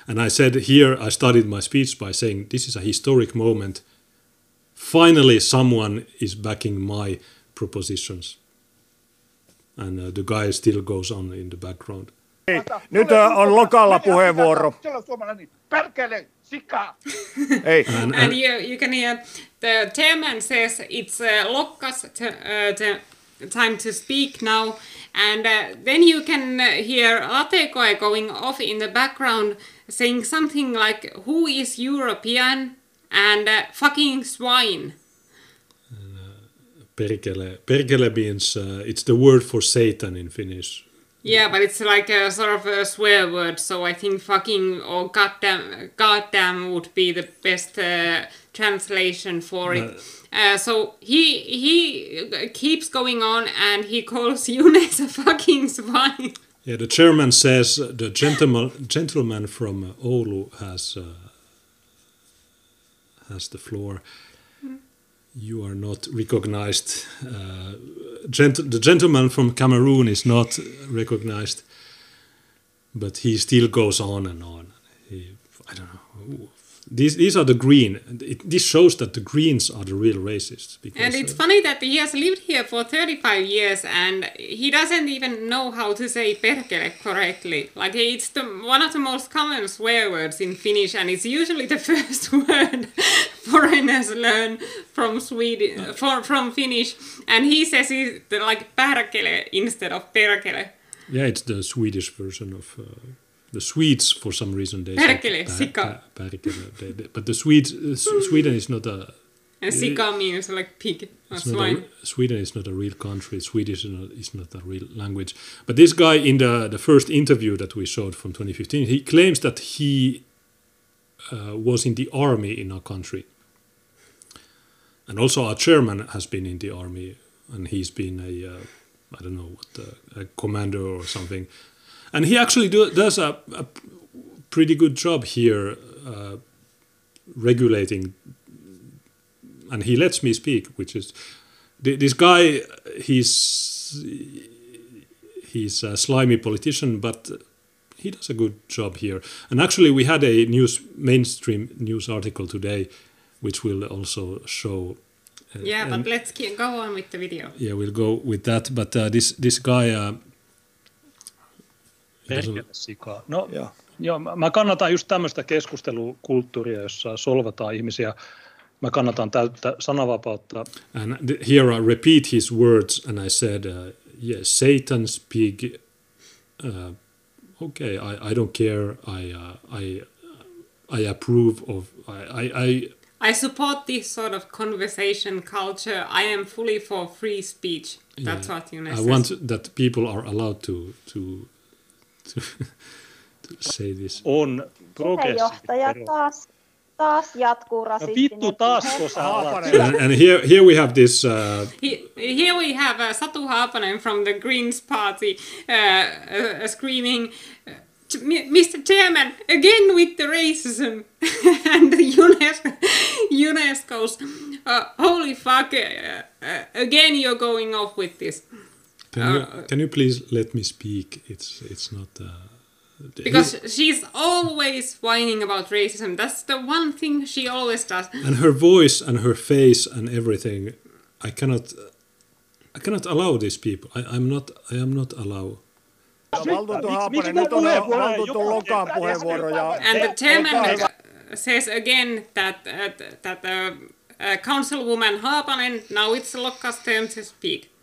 And I said here, I started my speech by saying, This is a historic moment. Finally, someone is backing my propositions. And uh, the guy still goes on in the background. Hei, nyt ö, on Lokalla puheenvuoro. Siellä on suomalainen. Perkele, sikaa. Ei. And, you, you can hear the chairman says it's uh, Lokka's t- uh, t- time to speak now, and uh, then you can uh, hear Latekoe going off in the background saying something like, "Who is European?" and uh, "fucking swine." perkele, perkele means uh, it's the word for Satan in Finnish. Yeah, but it's like a sort of a swear word, so I think "fucking" or "goddamn" "goddamn" would be the best uh, translation for it. Uh, so he he keeps going on, and he calls Junes a fucking swine. Yeah, the chairman says the gentleman gentleman from Oulu has uh, has the floor. You are not recognized. Uh, gent- the gentleman from Cameroon is not recognized, but he still goes on and on. He, I don't know. These these are the green. It, this shows that the Greens are the real racists. Because, And it's uh, funny that he has lived here for 35 years and he doesn't even know how to say perkele correctly. Like it's the, one of the most common swear words in Finnish and it's usually the first word foreigners learn from Sweden, for, from Finnish. And he says it like perkele instead of perkele. Yeah, it's the Swedish version of uh, the Swedes. For some reason, they Perkele, say sika. perkele. They- they- but the Swedes, uh, Sweden is not a. And sika means like pig or swine. a, Sweden is not a real country. Swedish is not, is not a real language. But this guy in the the first interview that we showed from 2015, he claims that he uh, was in the army in our country, and also our chairman has been in the army, and he's been a uh, I don't know what uh, a commander or something, and he actually do, does a, a pretty good job here uh, regulating and he lets me speak, which is th- this guy. He's he's a slimy politician, but he does a good job here. And actually, we had a news mainstream news article today, which will also show. uh, Yeah, and- but let's keep, go on with the video. yeah, we'll go with that. But uh, this this guy. Uh, sikaa. No, joo. joo, mä mä kannatan just tämmöistä keskustelukulttuuria, jossa solvataan ihmisiä. Mä kannatan täyttä sananvapautta. And here I repeat his words, and I said, uh, "Yes, Satan's pig." Uh, okay, I, I don't care. I uh, I I approve of. I, I, I I support this sort of conversation culture. I am fully for free speech. That's yeah, what you I says. want that people are allowed to to to, say this. On Puheenjohtaja taas, taas jatkuu No rasistinen vittu taasko sä? And, and here, here we have this. Uh, He, here we have uh, Satu Haapanen from the Greens Party uh, uh, screaming, uh, "Ch- M- Mr. Chairman, again with the racism. and UNESCO, UNESCO's, uh, holy fuck, uh, uh, again you're going off with this. can, you, Uh, can you please let me speak? It's it's not. Uh, Because she's always whining about racism. That's the one thing she always does. and her voice and her face and everything i cannot i cannot allow these people I, i'm not i am not allow Valtuutettu Haapanen, nyt on valtuutettu Lokaan puheenvuoro. Ja... And the chairman says again that uh, that uh, uh, Councilwoman Haapanen, now it's Lokka's turn to speak.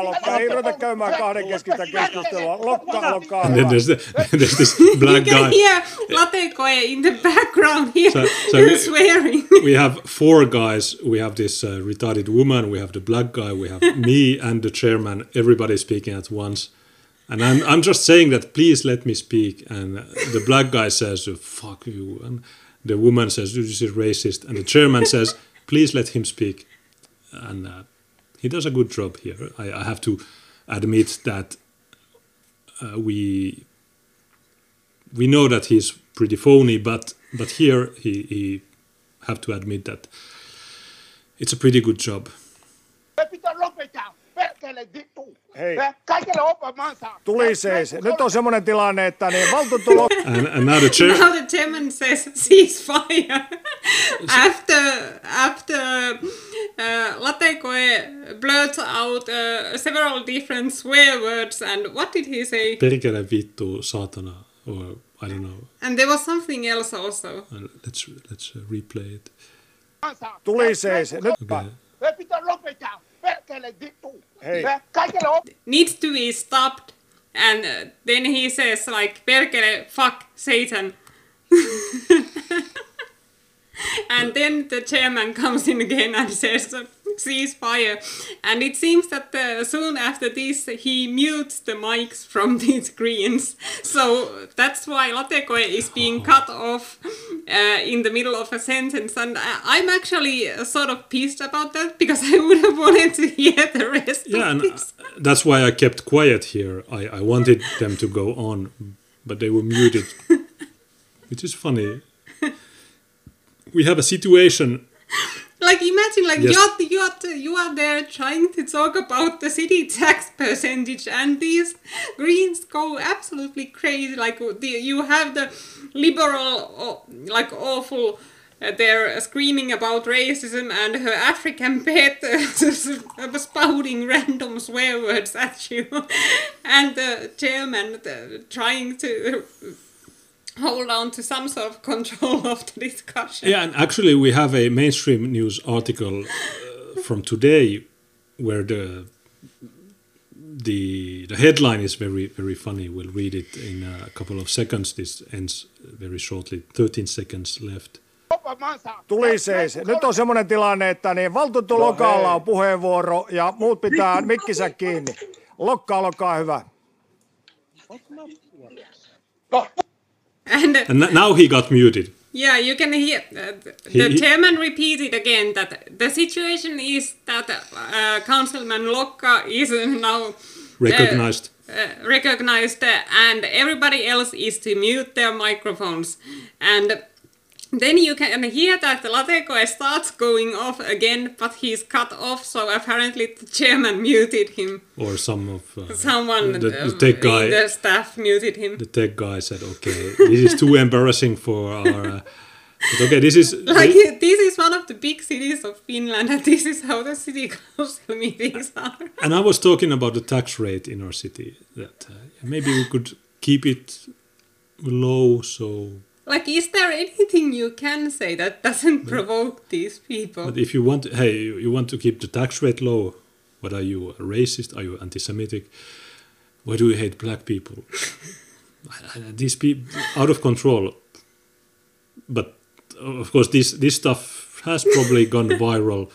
Lokka, ei ruveta käymään kahdenkeskistä keskustelua. Lokka, olkaa and hyvä. then there's, the, there's this black guy. you can guy. hear Latekoe in the background here. So- so we- swearing. we have four guys. We have this uh, retarded woman. We have the black guy. We have me and the chairman. Everybody speaking at once. And I'm, I'm just saying that please let me speak. And the black guy says fuck you. And the woman says this is racist. And the chairman says please let him speak. And uh, he does a good job here. I, I have to admit that uh, we we know that he's pretty phony but but here he, he have to admit that it's a pretty good job Pitää lopettaa. Perkele vittu. Hei. Kaikille opamansa. Tuli seis. Nyt on semmoinen tilanne, että niin valtuutettu and, and now the chair now the chairman says ceasefire after after uh, Latekoe blurts out uh, several different swear words and what did he say? perkele vittu saatana or I don't know And there was something else also. Uh, let's let's uh, replay it Tuli seis. Nyt... okay Eh, Pitää lopettaa. Perkele vittu. Hei. Needs to be stopped. And uh, then he says like perkele fuck Satan. and then the chairman comes in again and says uh, ceasefire. And it seems that uh, soon after this he mutes the mics from these Greens. So that's why Latekoe is being cut off uh, in the middle of a sentence. And I- I'm actually uh, sort of pissed about that because I would have wanted to hear the rest yeah of and this. uh, that's why I kept quiet here I, I wanted them to go on but they were muted which is funny we have a situation Like imagine, like Yes. you're, you're you are there trying to talk about the city tax percentage, and these Greens go absolutely crazy. Like the, you have the liberal, like awful. Uh, they're screaming about racism, and her African pet uh, spouting random swear words at you, and the chairman uh, trying to hold on to some sort of control of the discussion. Yeah, and actually, we have a mainstream news article uh, from today where the the the headline is very very funny. We'll read it in a couple of seconds. This ends very shortly. Thirteen seconds left. Tuli seis. Nyt on semmoinen tilanne, että niin valtuutettu Lokalla on puheenvuoro ja muut pitää mikkisä kiinni. Lokka, olkaa hyvä. And And now he got muted. Yeah, you can hear uh, th- He- the he- chairman repeated again that the situation is that uh, Councilman Lokka is now uh, Recognized. uh, recognized, uh, and everybody else is to mute their microphones. And then you can hear that Latekoe starts going off again, but he's cut off. So apparently the chairman muted him. Or some of uh, Someone the, the um, tech guy. the staff muted him. The tech guy said, "Okay, this is too embarrassing for our." Uh, but okay, this is like this is one of the big cities of Finland, and this is how the city council meetings are. And I was talking about the tax rate in our city. That uh, maybe we could keep it low, so. Like, is there anything you can say that doesn't provoke these people? But if you want, hey, you you want to keep the tax rate low, what are you, a racist? Are you anti-Semitic? Why do you hate black people? These people out of control. But of course, this this stuff has probably gone viral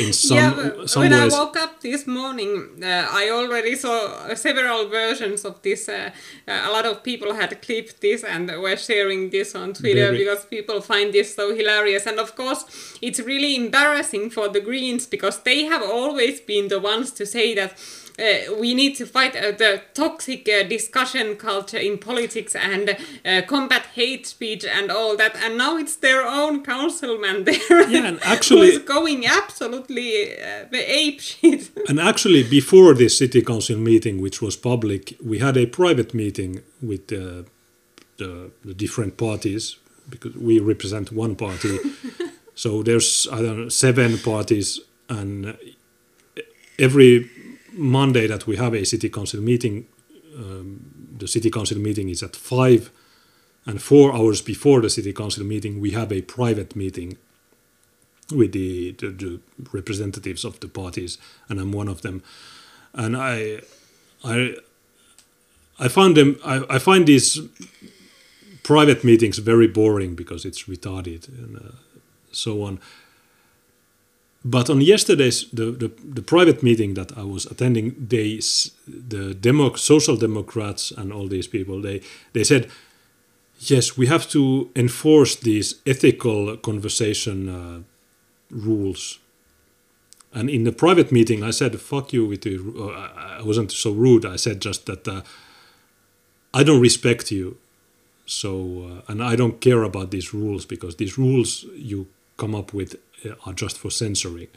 in some yeah, some when ways. I woke up this morning, uh, I already saw several versions of this. Uh, uh, a lot of people had clipped this and were sharing this on Twitter Very. because people find this so hilarious. And of course, it's really embarrassing for the Greens because they have always been the ones to say that. Uh, we need to fight uh, the toxic uh, discussion culture in politics and uh, combat hate speech and all that. And now it's their own councilman there Yeah, and actually- who's going absolutely uh, ape shit. And actually, before this city council meeting, which was public, we had a private meeting with the, the different parties because we represent one party. so there's I don't know seven parties, and every Monday that we have a city council meeting, um, the city council meeting is at five, and four hours before the city council meeting, we have a private meeting with the, the, the representatives of the parties, and I'm one of them. And I, I, I found them. I, I find these private meetings very boring because it's retarded and uh, so on. But on yesterday's the, the, the private meeting that I was attending, they the demo, social democrats and all these people they they said, yes, we have to enforce these ethical conversation uh, rules. And in the private meeting, I said, "Fuck you!" With the, uh, I wasn't so rude. I said just that uh, I don't respect you, so uh, and I don't care about these rules because these rules you come up with are just for censoring.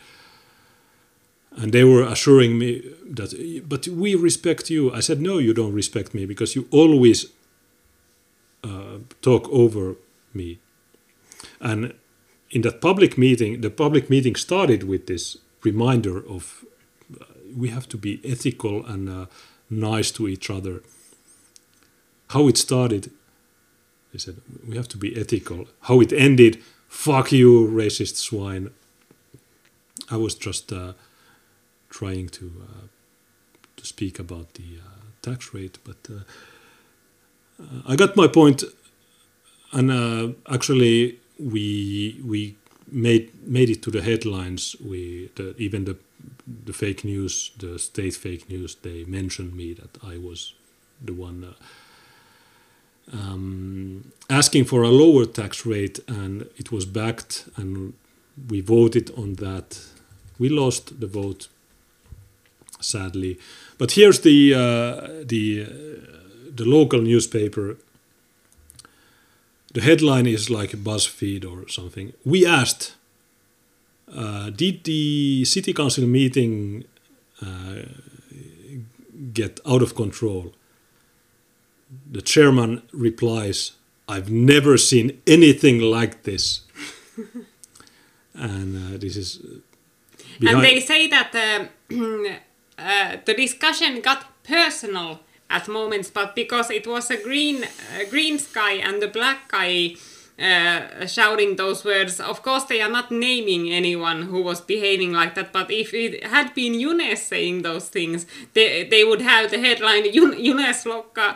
And they were assuring me that, but we respect you. I said, no, you don't respect me because you always uh, talk over me. And in that public meeting, the public meeting started with this reminder of uh, we have to be ethical and uh, nice to each other. How it started, they said, we have to be ethical. How it ended, fuck you, racist swine. I was just uh, trying to uh, to speak about the uh, tax rate, but uh, uh, I got my point. and uh, actually we we made made it to the headlines. We the, even the the fake news, the state fake news, they mentioned me that I was the one. Um, asking for a lower tax rate, and it was backed, and we voted on that. We lost the vote, sadly. But here's the uh, the uh, the local newspaper. The headline is like BuzzFeed or something. We asked, uh, did the city council meeting uh, get out of control? The chairman replies, I've never seen anything like this. and uh, this is. And they say that um, uh, the discussion got personal at moments, but because it was a green, uh, green sky and the black guy uh, shouting those words, of course they are not naming anyone who was behaving like that. But if it had been Younes saying those things, they they would have the headline "Yun- Younes Lokka uh,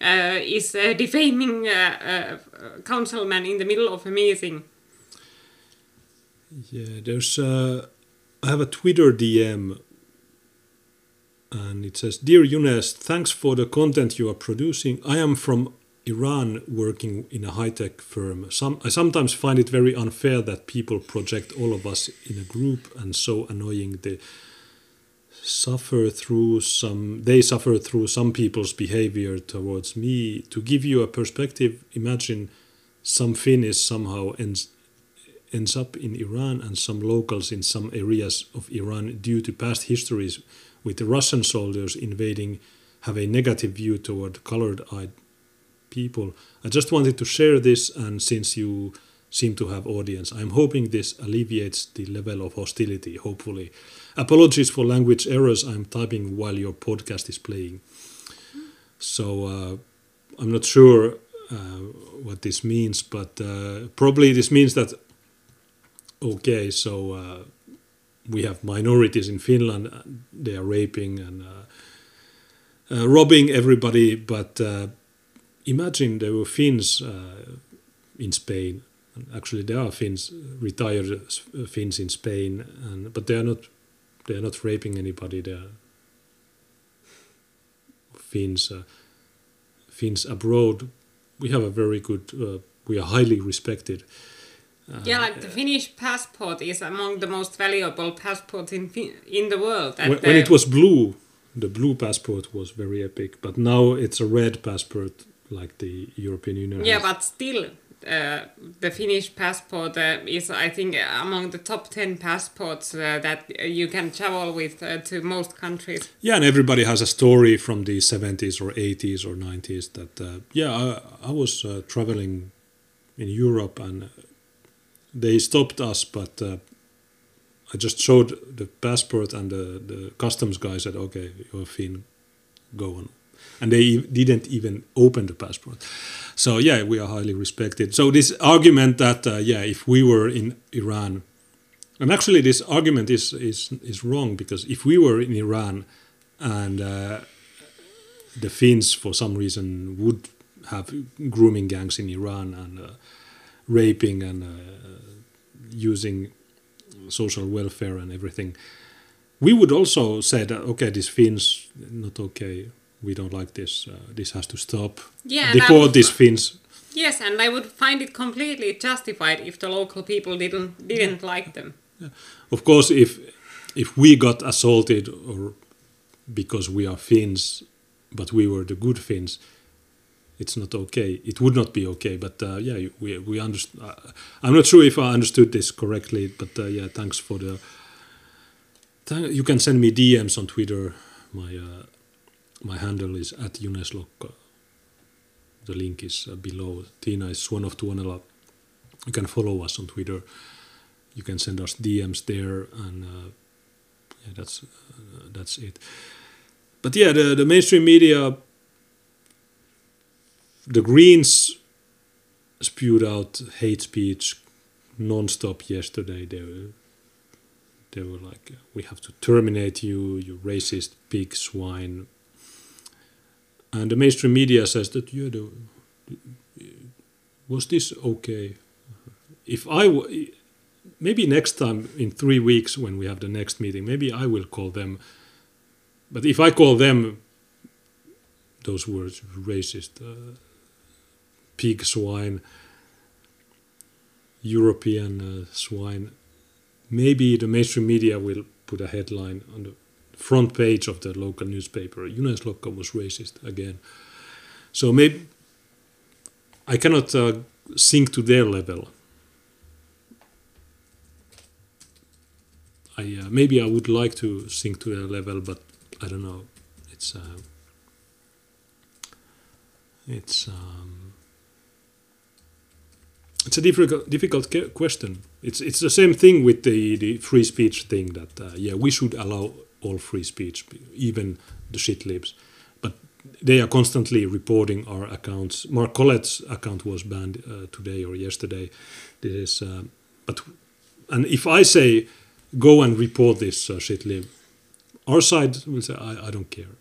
is uh, defaming uh, uh, councilman in the middle of a meeting." Yeah, there's. I have a Twitter DM, and it says, "Dear Junes, thanks for the content you are producing. I am from Iran, working in a high tech firm. Some I sometimes find it very unfair that people project all of us in a group, and so annoying they suffer through some. They suffer through some people's behavior towards me. To give you a perspective, imagine some Finnish somehow ends ends up in Iran and some locals in some areas of Iran due to past histories with Russian soldiers invading have a negative view toward colored eyed people. I just wanted to share this and since you seem to have audience, I'm hoping this alleviates the level of hostility, hopefully. Apologies for language errors I'm typing while your podcast is playing. So uh, I'm not sure uh, what this means, but uh, probably this means that okay, so uh, we have minorities in Finland. uh, They are raping and uh, robbing everybody. But imagine there were Finns in Spain. actually, there are Finns, retired Finns in Spain, and but they are not they are not raping anybody. They are Finns uh, Finns abroad. We have a very good. Uh, we are highly respected. Uh, yeah, like the Finnish passport is among the most valuable passports in in the world. When, when it was blue, the blue passport was very epic, but now it's a red passport like the European Union. Yeah, has. but still, uh, the Finnish passport uh, is, I think, among the top 10 passports uh, that you can travel with uh, to most countries. Yeah, and everybody has a story from the 70s or 80s or 90s that, uh, yeah, I, I was traveling in Europe and they stopped us, but I just showed the passport and the, the customs guy said, okay, you're a Finn, go on. And they didn't even open the passport. So yeah, we are highly respected. So this argument that uh, yeah, if we were in Iran, and actually this argument is is is wrong because if we were in Iran and uh, the Finns for some reason would have grooming gangs in Iran and uh, raping and uh, using social welfare and everything, we would also say that okay, these Finns not okay we don't like this. Uh, this has to stop. Yeah, deport these Finns. Yes, and I would find it completely justified if the local people didn't didn't like them. Yeah. Of course, if if we got assaulted or because we are Finns, but we were the good Finns, it's not okay. It would not be okay. But uh, yeah, we we understand. Uh, I'm not sure if I understood this correctly, but uh, yeah, thanks for the. Th you can send me DMs on Twitter. My uh, my handle is at Juneslokka. The link is uh, below. Tina is Swan of Tuonela. You can follow us on Twitter. You can send us DMs there, and uh, yeah, that's uh, that's it. But yeah, the the mainstream media, the Greens spewed out hate speech non-stop yesterday. They were, they were like, "We have to terminate you, you racist pig swine." And the mainstream media says that yeah, the, was this okay? If I w- maybe next time in three weeks when we have the next meeting, maybe I will call them. But if I call them those words racist, uh, pig swine, European uh, swine, maybe the mainstream media will put a headline on the front page of the local newspaper. Juneslokka was racist again. So maybe I cannot uh, sink to their level. I uh, maybe I would like to sink to their level, but I don't know. It's uh, it's um, it's a difficult difficult question. It's it's the same thing with the the free speech thing that uh, yeah we should allow all free speech, even the shit libs. But they are constantly reporting our accounts. Mark Collett's account was banned uh, today or yesterday. This is, uh, but and if I say go and report this uh, shit lib, our side will say I, I don't care.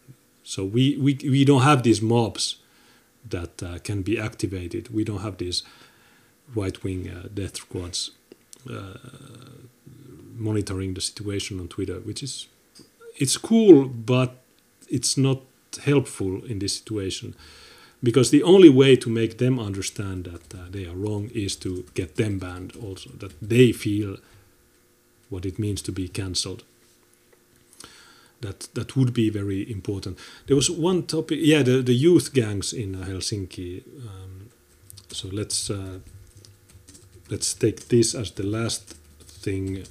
So we, we we don't have these mobs that uh, can be activated. We don't have these right wing uh, death squads uh, monitoring the situation on Twitter, which is it's cool, but it's not helpful in this situation. Because the only way to make them understand that uh, they are wrong is to get them banned also that they feel what it means to be cancelled. That that would be very important. There was one topic yeah the, the youth gangs in uh, helsinki um, so let's uh, let's take this as the last thing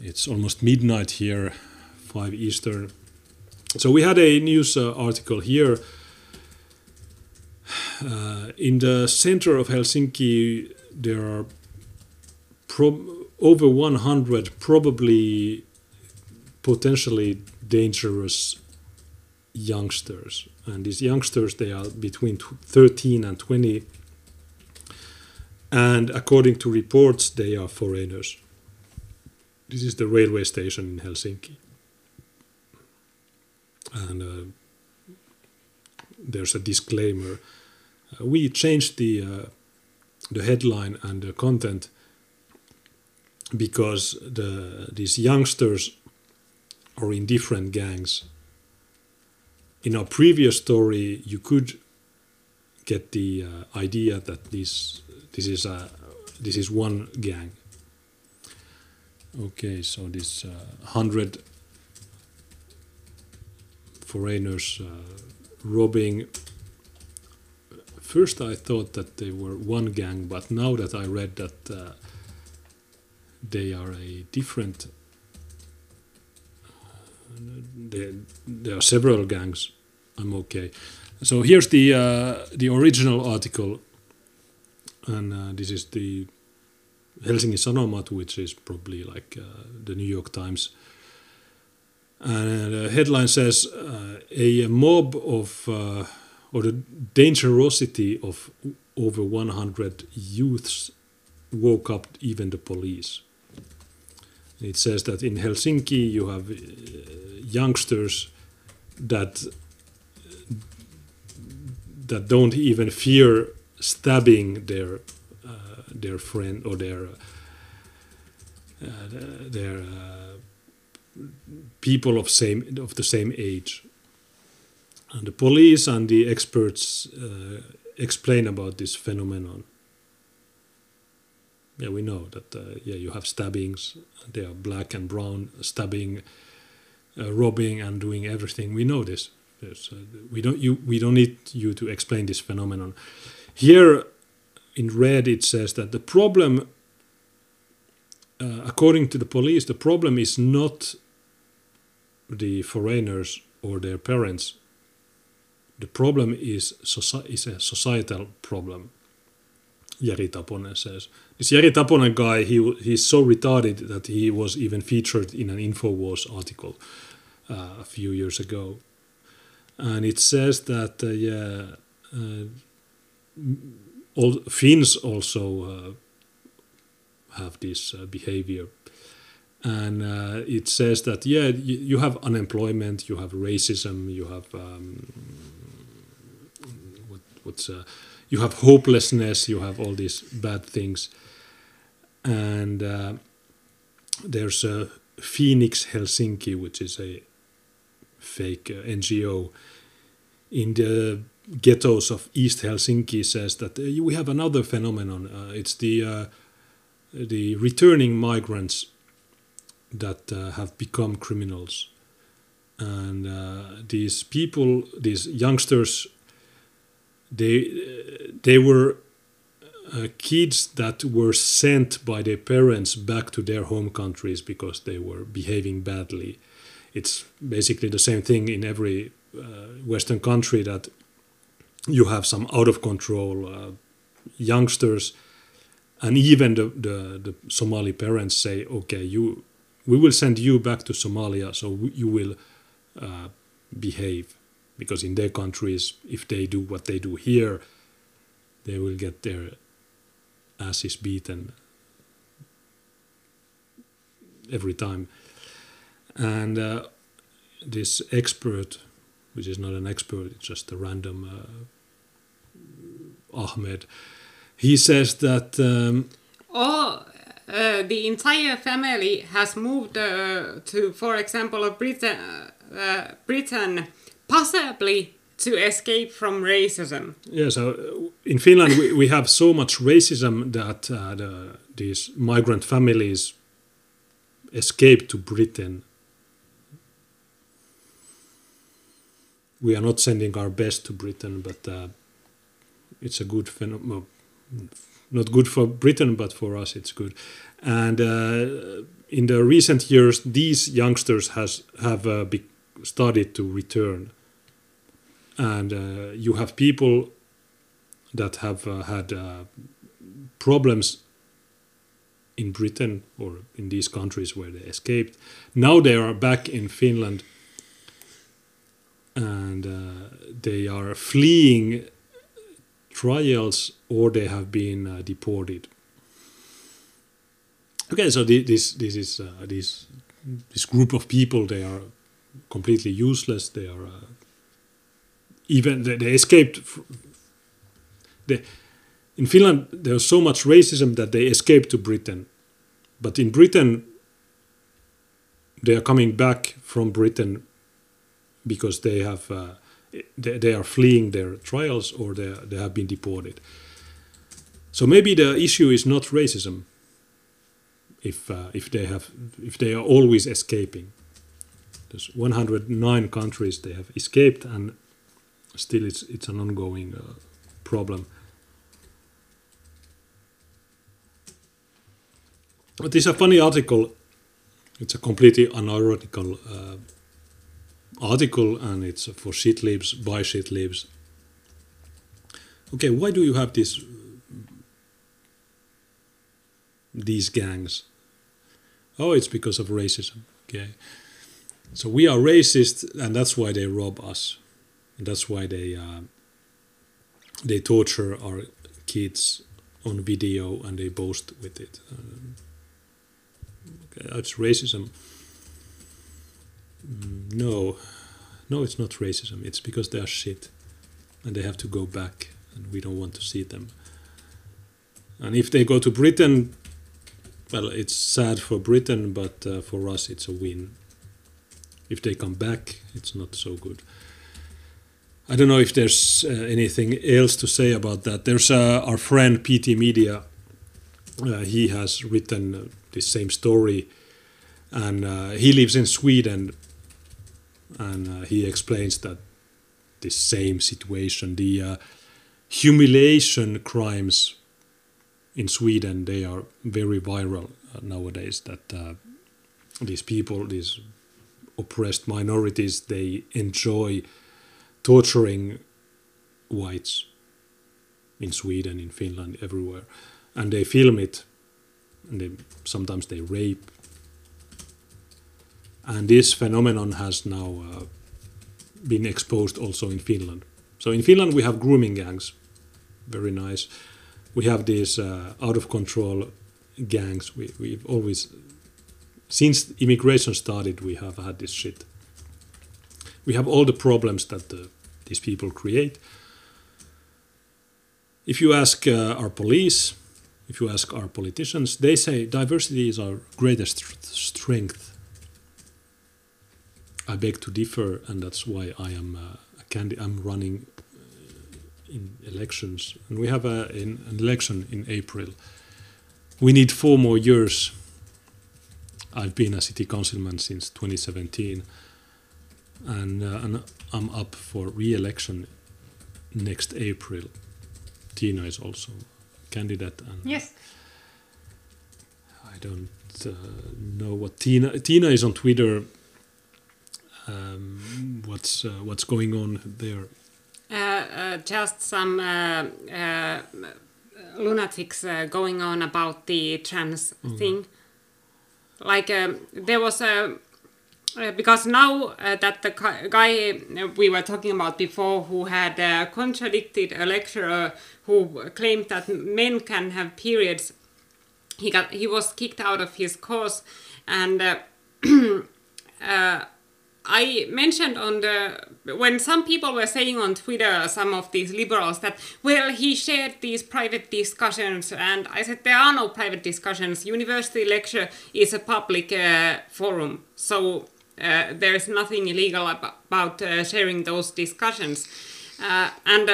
it's almost midnight here, 5 Eastern. So we had a news uh, article here. Uh, in the center of Helsinki, there are over 100 probably potentially dangerous youngsters. And these youngsters, they are between 13 and 20. And according to reports, they are foreigners. This is the railway station in Helsinki. And uh, there's a disclaimer. Uh, we changed the uh, the headline and the content because the these youngsters are in different gangs. In our previous story, you could get the uh, idea that this this is a this is one gang. Okay, so this uh, hundred foreigners uh, robbing. First, I thought that they were one gang, but now that I read that uh, they are a different. There, there are several gangs. I'm okay. So here's the uh, the original article, and uh, this is the Helsingin Sanomat, which is probably like uh, the New York Times. And the headline says uh, a mob of uh, or the dangerosity of over 100 youths woke up even the police. It says that in Helsinki you have uh, youngsters that that don't even fear stabbing their uh, their friend or their uh, their uh, people of same of the same age. And the police and the experts uh, explain about this phenomenon. Yeah, we know that. Uh, yeah, you have stabbings. They are black and brown stabbing, uh, robbing, and doing everything. We know this. We don't. You. We don't need you to explain this phenomenon. Here, in red, it says that the problem, uh, according to the police, the problem is not the foreigners or their parents. The problem is, is a societal problem. Jari Taponen says. This Jari Taponen guy, he he's so retarded that he was even featured in an Infowars article uh, a few years ago, and it says that uh, yeah, uh, all Finns also uh, have this uh, behavior, and uh, it says that yeah, you, you, have unemployment, you have racism, you have um, what, what's you have hopelessness, you have all these bad things, and uh, there's a Phoenix Helsinki, which is a fake uh, NGO in the ghettos of East Helsinki, says that uh, we have another phenomenon. Uh, it's the uh, the returning migrants that uh, have become criminals, and these people, these youngsters they they were uh, kids that were sent by their parents back to their home countries because they were behaving badly. It's basically the same thing in every uh, Western country that you have some out of control uh, youngsters, and even the, the, the Somali parents say, "Okay, you, we will send you back to Somalia, so you will uh, behave." because in their countries, if they do what they do here, they will get their asses beaten every time. And uh, this expert, which is not an expert, it's just a random uh, Ahmed, he says that. Um, oh, uh, the entire family has moved uh, to, for example, Britain, uh, Britain possibly to escape from racism. Yeah, so uh, in Finland we, we have so much racism that uh, the, these migrant families escape to Britain. We are not sending our best to Britain, but uh, it's a good phenomenon. Not good for Britain, but for us it's good. And uh, in the recent years, these youngsters has have uh, started to return and uh, you have people that have uh, had uh, problems in Britain or in these countries where they escaped. Now they are back in Finland and uh, they are fleeing trials or they have been uh, deported. Okay, so this this is uh, this this group of people. They are completely useless. They are even they, they escaped. The in Finland there's so much racism that they escape to Britain, but in Britain they are coming back from Britain because they have uh, they, they are fleeing their trials or they they have been deported. So maybe the issue is not racism. If uh, if they have if they are always escaping, there's 109 countries they have escaped and still it's it's an ongoing uh, problem. But is a funny article. It's a completely unironical uh, article, and it's for shit libs by shit libs. Okay, why do you have this these gangs? Oh, it's because of racism. Okay, so we are racist, and that's why they rob us, and that's why they uh, they torture our kids on video and they boast with it. Um, okay, it's racism. No, no, it's not racism. It's because they are shit, and they have to go back, and we don't want to see them. And if they go to Britain, well, it's sad for Britain, but uh, for us, it's a win. If they come back, it's not so good. I don't know if there's uh, anything else to say about that. There's uh, our friend PT Media. Uh, he has written uh, the same story, and uh, he lives in Sweden. And uh, he explains that the same situation, the uh, humiliation crimes in Sweden, they are very viral uh, nowadays. That uh, these people, these oppressed minorities, they enjoy torturing whites in Sweden, in Finland, everywhere, and they film it. And they, sometimes they rape, and this phenomenon has now uh, been exposed also in Finland. So in Finland we have grooming gangs, very nice. We have these uh, out of control gangs. We, we've always, since immigration started, we have had this shit. We have all the problems that the these people create. If you ask uh, our police, if you ask our politicians, they say diversity is our greatest strength. I beg to differ, and that's why I am uh, a candidate. I'm running uh, in elections, and we have a, in, an election in April. We need four more years. I've been a city councilman since 2017 and, uh, and I'm up for re-election next April. Tina is also a candidate. And yes. I don't uh, know what Tina. Tina is on Twitter. Um, what's uh, what's going on there? Uh, uh, just some uh, lunatics going on about the trans mm. thing. Like um, there was a uh, because now uh, that the guy we were talking about before who had uh, contradicted a lecturer who claimed that men can have periods he got he was kicked out of his course and uh, uh, I mentioned on the when some people were saying on Twitter, some of these liberals, that well he shared these private discussions, and I said there are no private discussions. University lecture is a public uh, forum, so uh, there is nothing illegal ab about uh, sharing those discussions. Uh, and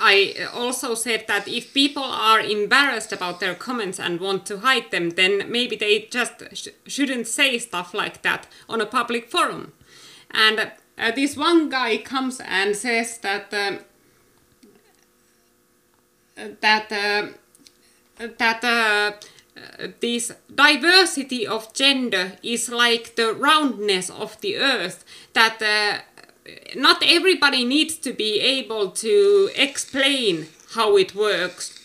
I also said that if people are embarrassed about their comments and want to hide them, then maybe they just sh shouldn't say stuff like that on a public forum. And uh, this one guy comes and says that uh, that uh, that this diversity of gender is like the roundness of the earth that uh, not everybody needs to be able to explain how it works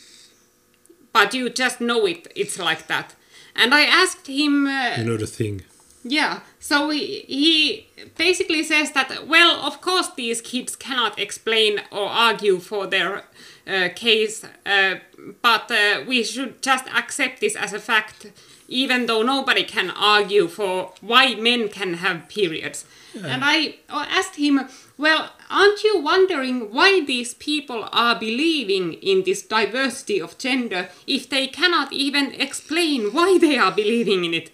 but you just know it it's like that and i asked him uh, you know the thing Yeah, so he, he basically says that, well, of course, these kids cannot explain or argue for their uh, case, uh, but uh, we should just accept this as a fact, even though nobody can argue for why men can have periods. And I asked him, well, aren't you wondering why these people are believing in this diversity of gender if they cannot even explain why they are believing in it?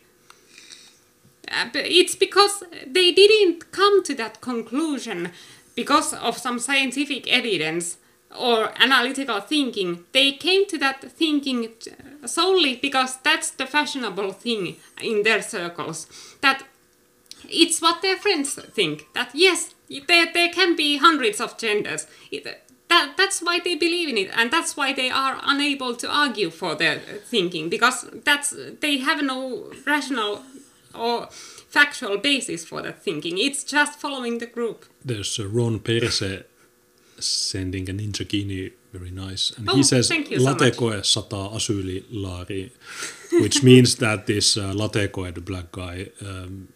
Uh, it's because they didn't come to that conclusion because of some scientific evidence or analytical thinking. They came to that thinking solely because that's the fashionable thing in their circles. That it's what their friends think. That yes, there, there can be hundreds of genders. It, that, that's why they believe in it, and that's why they are unable to argue for their thinking because that's they have no rational or factual basis for that thinking. It's just following the group. There's uh, Ron Perse sending a ninja kini, very nice. And Oh, he says so latekoe sataa asylilaari, which means that this uh, latekoe, the black guy, um,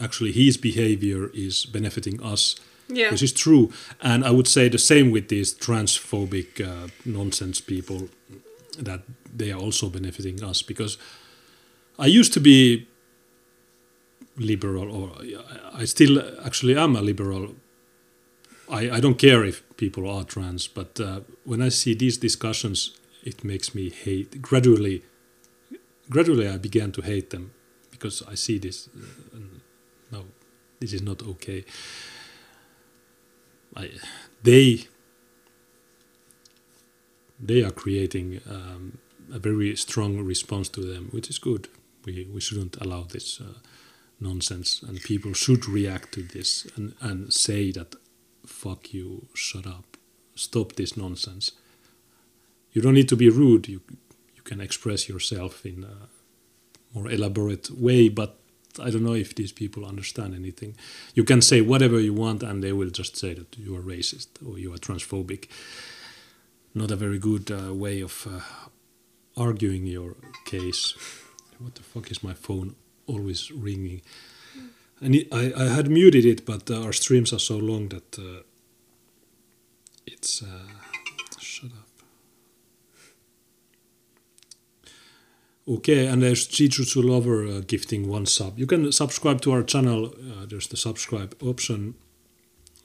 actually his behavior is benefiting us. Yeah. Which is true. And I would say the same with these transphobic uh, nonsense people, that they are also benefiting us because I used to be liberal, or I still actually am a liberal. I, I don't care if people are trans, but uh, when I see these discussions, it makes me hate. Gradually, gradually, I began to hate them because I see this. This is not okay. I, they they are creating um, a very strong response to them, which is good. We we shouldn't allow this uh, nonsense, and people should react to this and and say that, "Fuck you, shut up, stop this nonsense." You don't need to be rude. You you can express yourself in a more elaborate way, but I don't know if these people understand anything. You can say whatever you want, and they will just say that you are racist or you are transphobic. Not a very good uh, way of uh, arguing your case. What the fuck is my phone always ringing? And I, I had muted it, but uh, our streams are so long that uh, it's. Uh, shut up. Okay, and there's Jijutsu Lover uh, gifting one sub. You can subscribe to our channel. Uh, there's the subscribe option.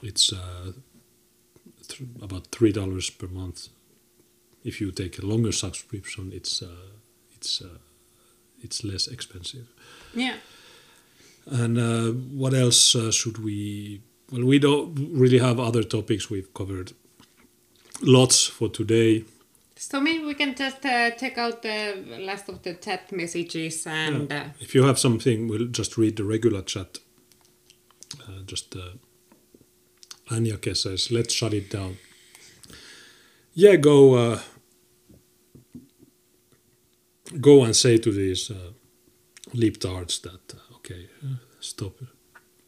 It's uh, th- about three dollars per month. If you take a longer subscription, it's uh, it's uh, it's less expensive. Yeah. And uh, what else uh, should we? Well, we don't really have other topics. We've covered lots for today. So maybe we can just uh, check out the last of the chat messages and. Yeah. Uh, If you have something, we'll just read the regular chat. Uh, just uh, Anyake says, let's shut it down. Yeah, go uh, go and say to these uh, leaptards that uh, okay, uh, stop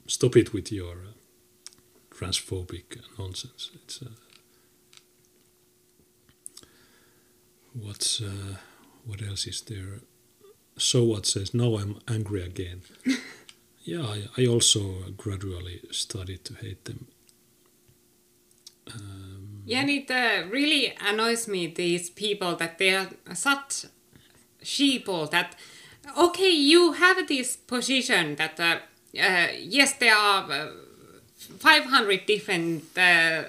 stop it with your uh, transphobic nonsense. It's what's uh, what else is there? So what says now I'm angry again. yeah, I, I also gradually started to hate them. Um, Yeah, and it uh, really annoys me these people that they are such sheeple that okay, you have this position that uh, uh, yes, there are uh, 500 different uh,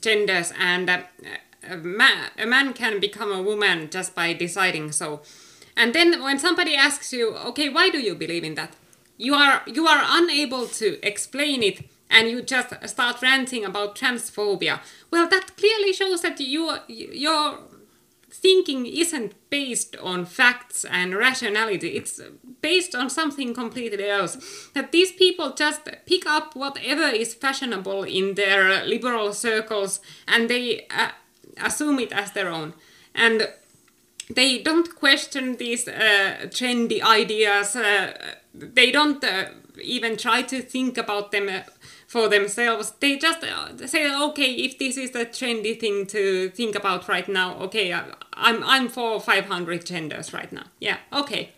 genders, and uh, a, man, a man can become a woman just by deciding so. And then when somebody asks you, okay, why do you believe in that? You are you are unable to explain it and you just start ranting about transphobia. Well, that clearly shows that you your thinking isn't based on facts and rationality. It's based on something completely else. That these people just pick up whatever is fashionable in their liberal circles and they uh, assume it as their own. And they don't question these uh, trendy ideas. Uh, they don't uh, even try to think about them uh, for themselves. They just uh, say, "Okay, if this is the trendy thing to think about right now, okay, I, I'm I'm for 500 genders right now. Yeah, okay."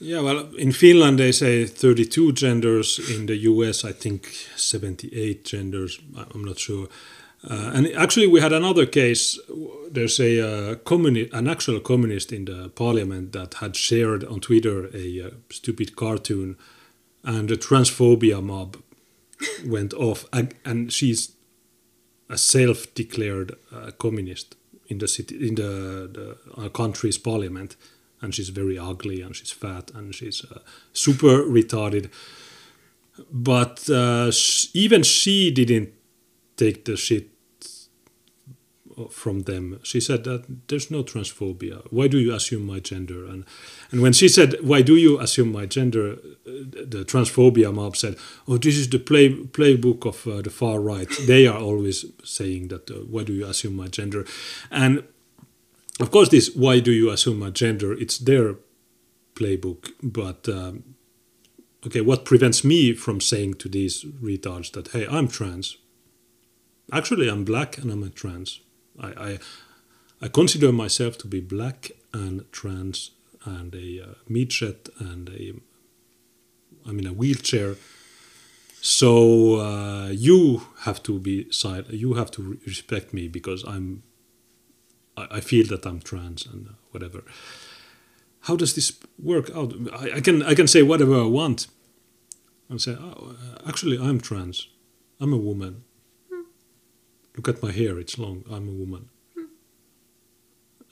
Yeah, well, in Finland they say 32 genders. In the US, I think 78 genders. I'm not sure. Uh, and actually, we had another case. There's a uh, communi- an actual communist in the parliament that had shared on Twitter a uh, stupid cartoon, and the transphobia mob went off. And she's a self-declared uh, communist in the city, in the, the country's parliament, and she's very ugly and she's fat and she's uh, super retarded. But sh- even she didn't take the shit from them. She said that there's no transphobia. Why do you assume my gender? And and when she said, "Why do you assume my gender?" the transphobia mob said, "Oh, this is the play playbook of uh, the far right. They are always saying that. Uh, Why do you assume my gender?" And of course, this "Why do you assume my gender?" It's their playbook, but. Um, okay, what prevents me from saying to these retards that, hey, I'm trans? Actually, I'm black and I'm a trans. I, I, I consider myself to be black and trans and a uh, midget and a I'm in a wheelchair. So uh, you have to be side. You have to respect me because I'm. I, I feel that I'm trans and whatever. How does this work out? I, I can I can say whatever I want. And say, oh, actually, I'm trans. I'm a woman. Look at my hair; it's long. I'm a woman.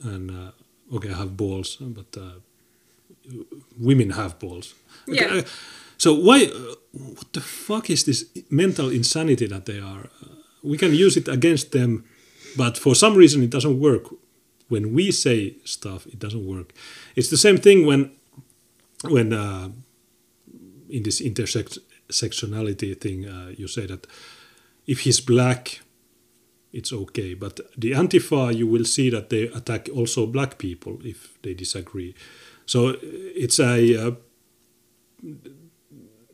And uh, okay, I have balls, but uh, women have balls. Okay, Yeah. uh, so why? Uh, what the fuck is this mental insanity that they are? Uh, we can use it against them, but for some reason it doesn't work. When we say stuff, it doesn't work. It's the same thing when, when uh, in this intersectionality thing, uh, you say that if he's black, it's okay. But the Antifa, you will see that they attack also black people if they disagree. So it's a uh,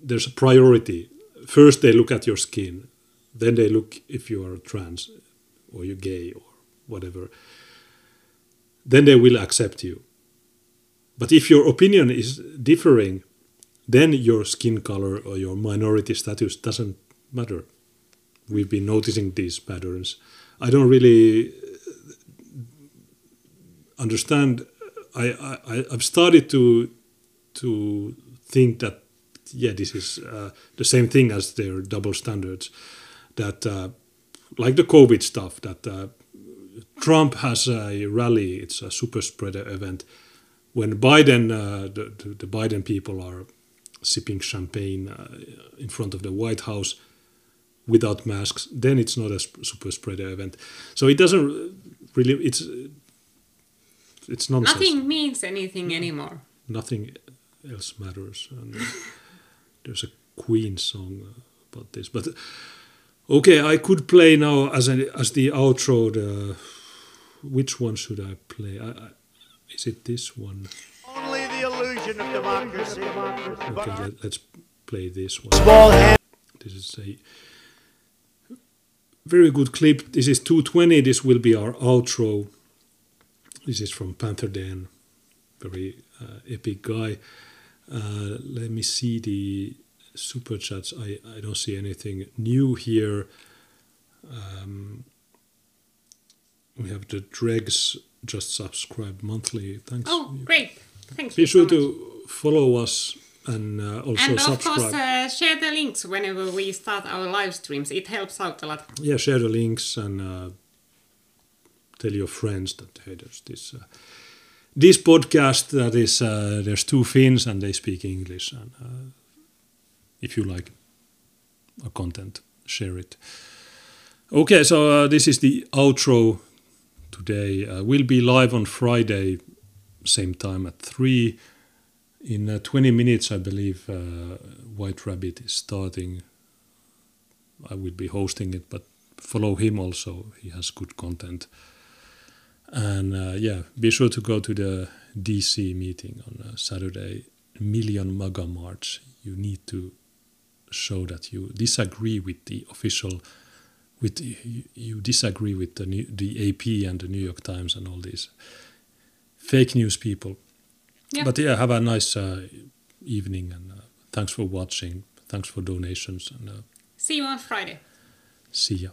there's a priority. First, they look at your skin, then they look if you are trans or you're gay or whatever. Then they will accept you. But if your opinion is differing, then your skin color or your minority status doesn't matter. We've been noticing these patterns. I don't really understand. I, I I've started to to think that yeah, this is uh, the same thing as their double standards. That uh, like the COVID stuff, that uh, Trump has a rally. It's a super spreader event. When Biden, uh, the, the the Biden people are sipping champagne uh, in front of the White House without masks, then it's not a super spreader event. So it doesn't really. It's it's nonsense. Nothing means anything anymore. Nothing else matters. And there's a Queen song uh, about this, but okay, I could play now as a, as the outro. The which one should I play? I, I, is it this one? Only the illusion of democracy. Okay, let, let's play this one. This is a very good clip. This is 220. This will be our outro. This is from Panther Dan, very uh, epic guy. Uh, let me see the super chats. I, I don't see anything new here. Um, we have the Dregs just subscribed monthly. Thanks. Oh, great. Thanks. Be sure to follow us and uh, also and of course, uh, share the links whenever we start our live streams. It helps out a lot. yeah, share the links and uh, tell your friends that hey, there's this uh, this podcast that is uh, there's two Finns and they speak English and uh, if you like our content, share it. Okay, so uh, this is the outro today. Uh, we'll be live on Friday, same time at three. In uh, 20 minutes, I believe uh, White Rabbit is starting. I will be hosting it, but follow him also. He has good content. And uh, yeah, be sure to go to the DC meeting on uh, Saturday, Million MAGA March. You need to show that you disagree with the official, with you, you disagree with the the AP and the New York Times and all these fake news people. Yeah. But yeah, have a nice uh, evening and uh, thanks for watching. Thanks for donations and uh, see you on Friday. See ya.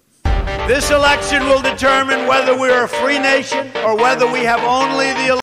This election will determine whether we're a free nation or whether we have only the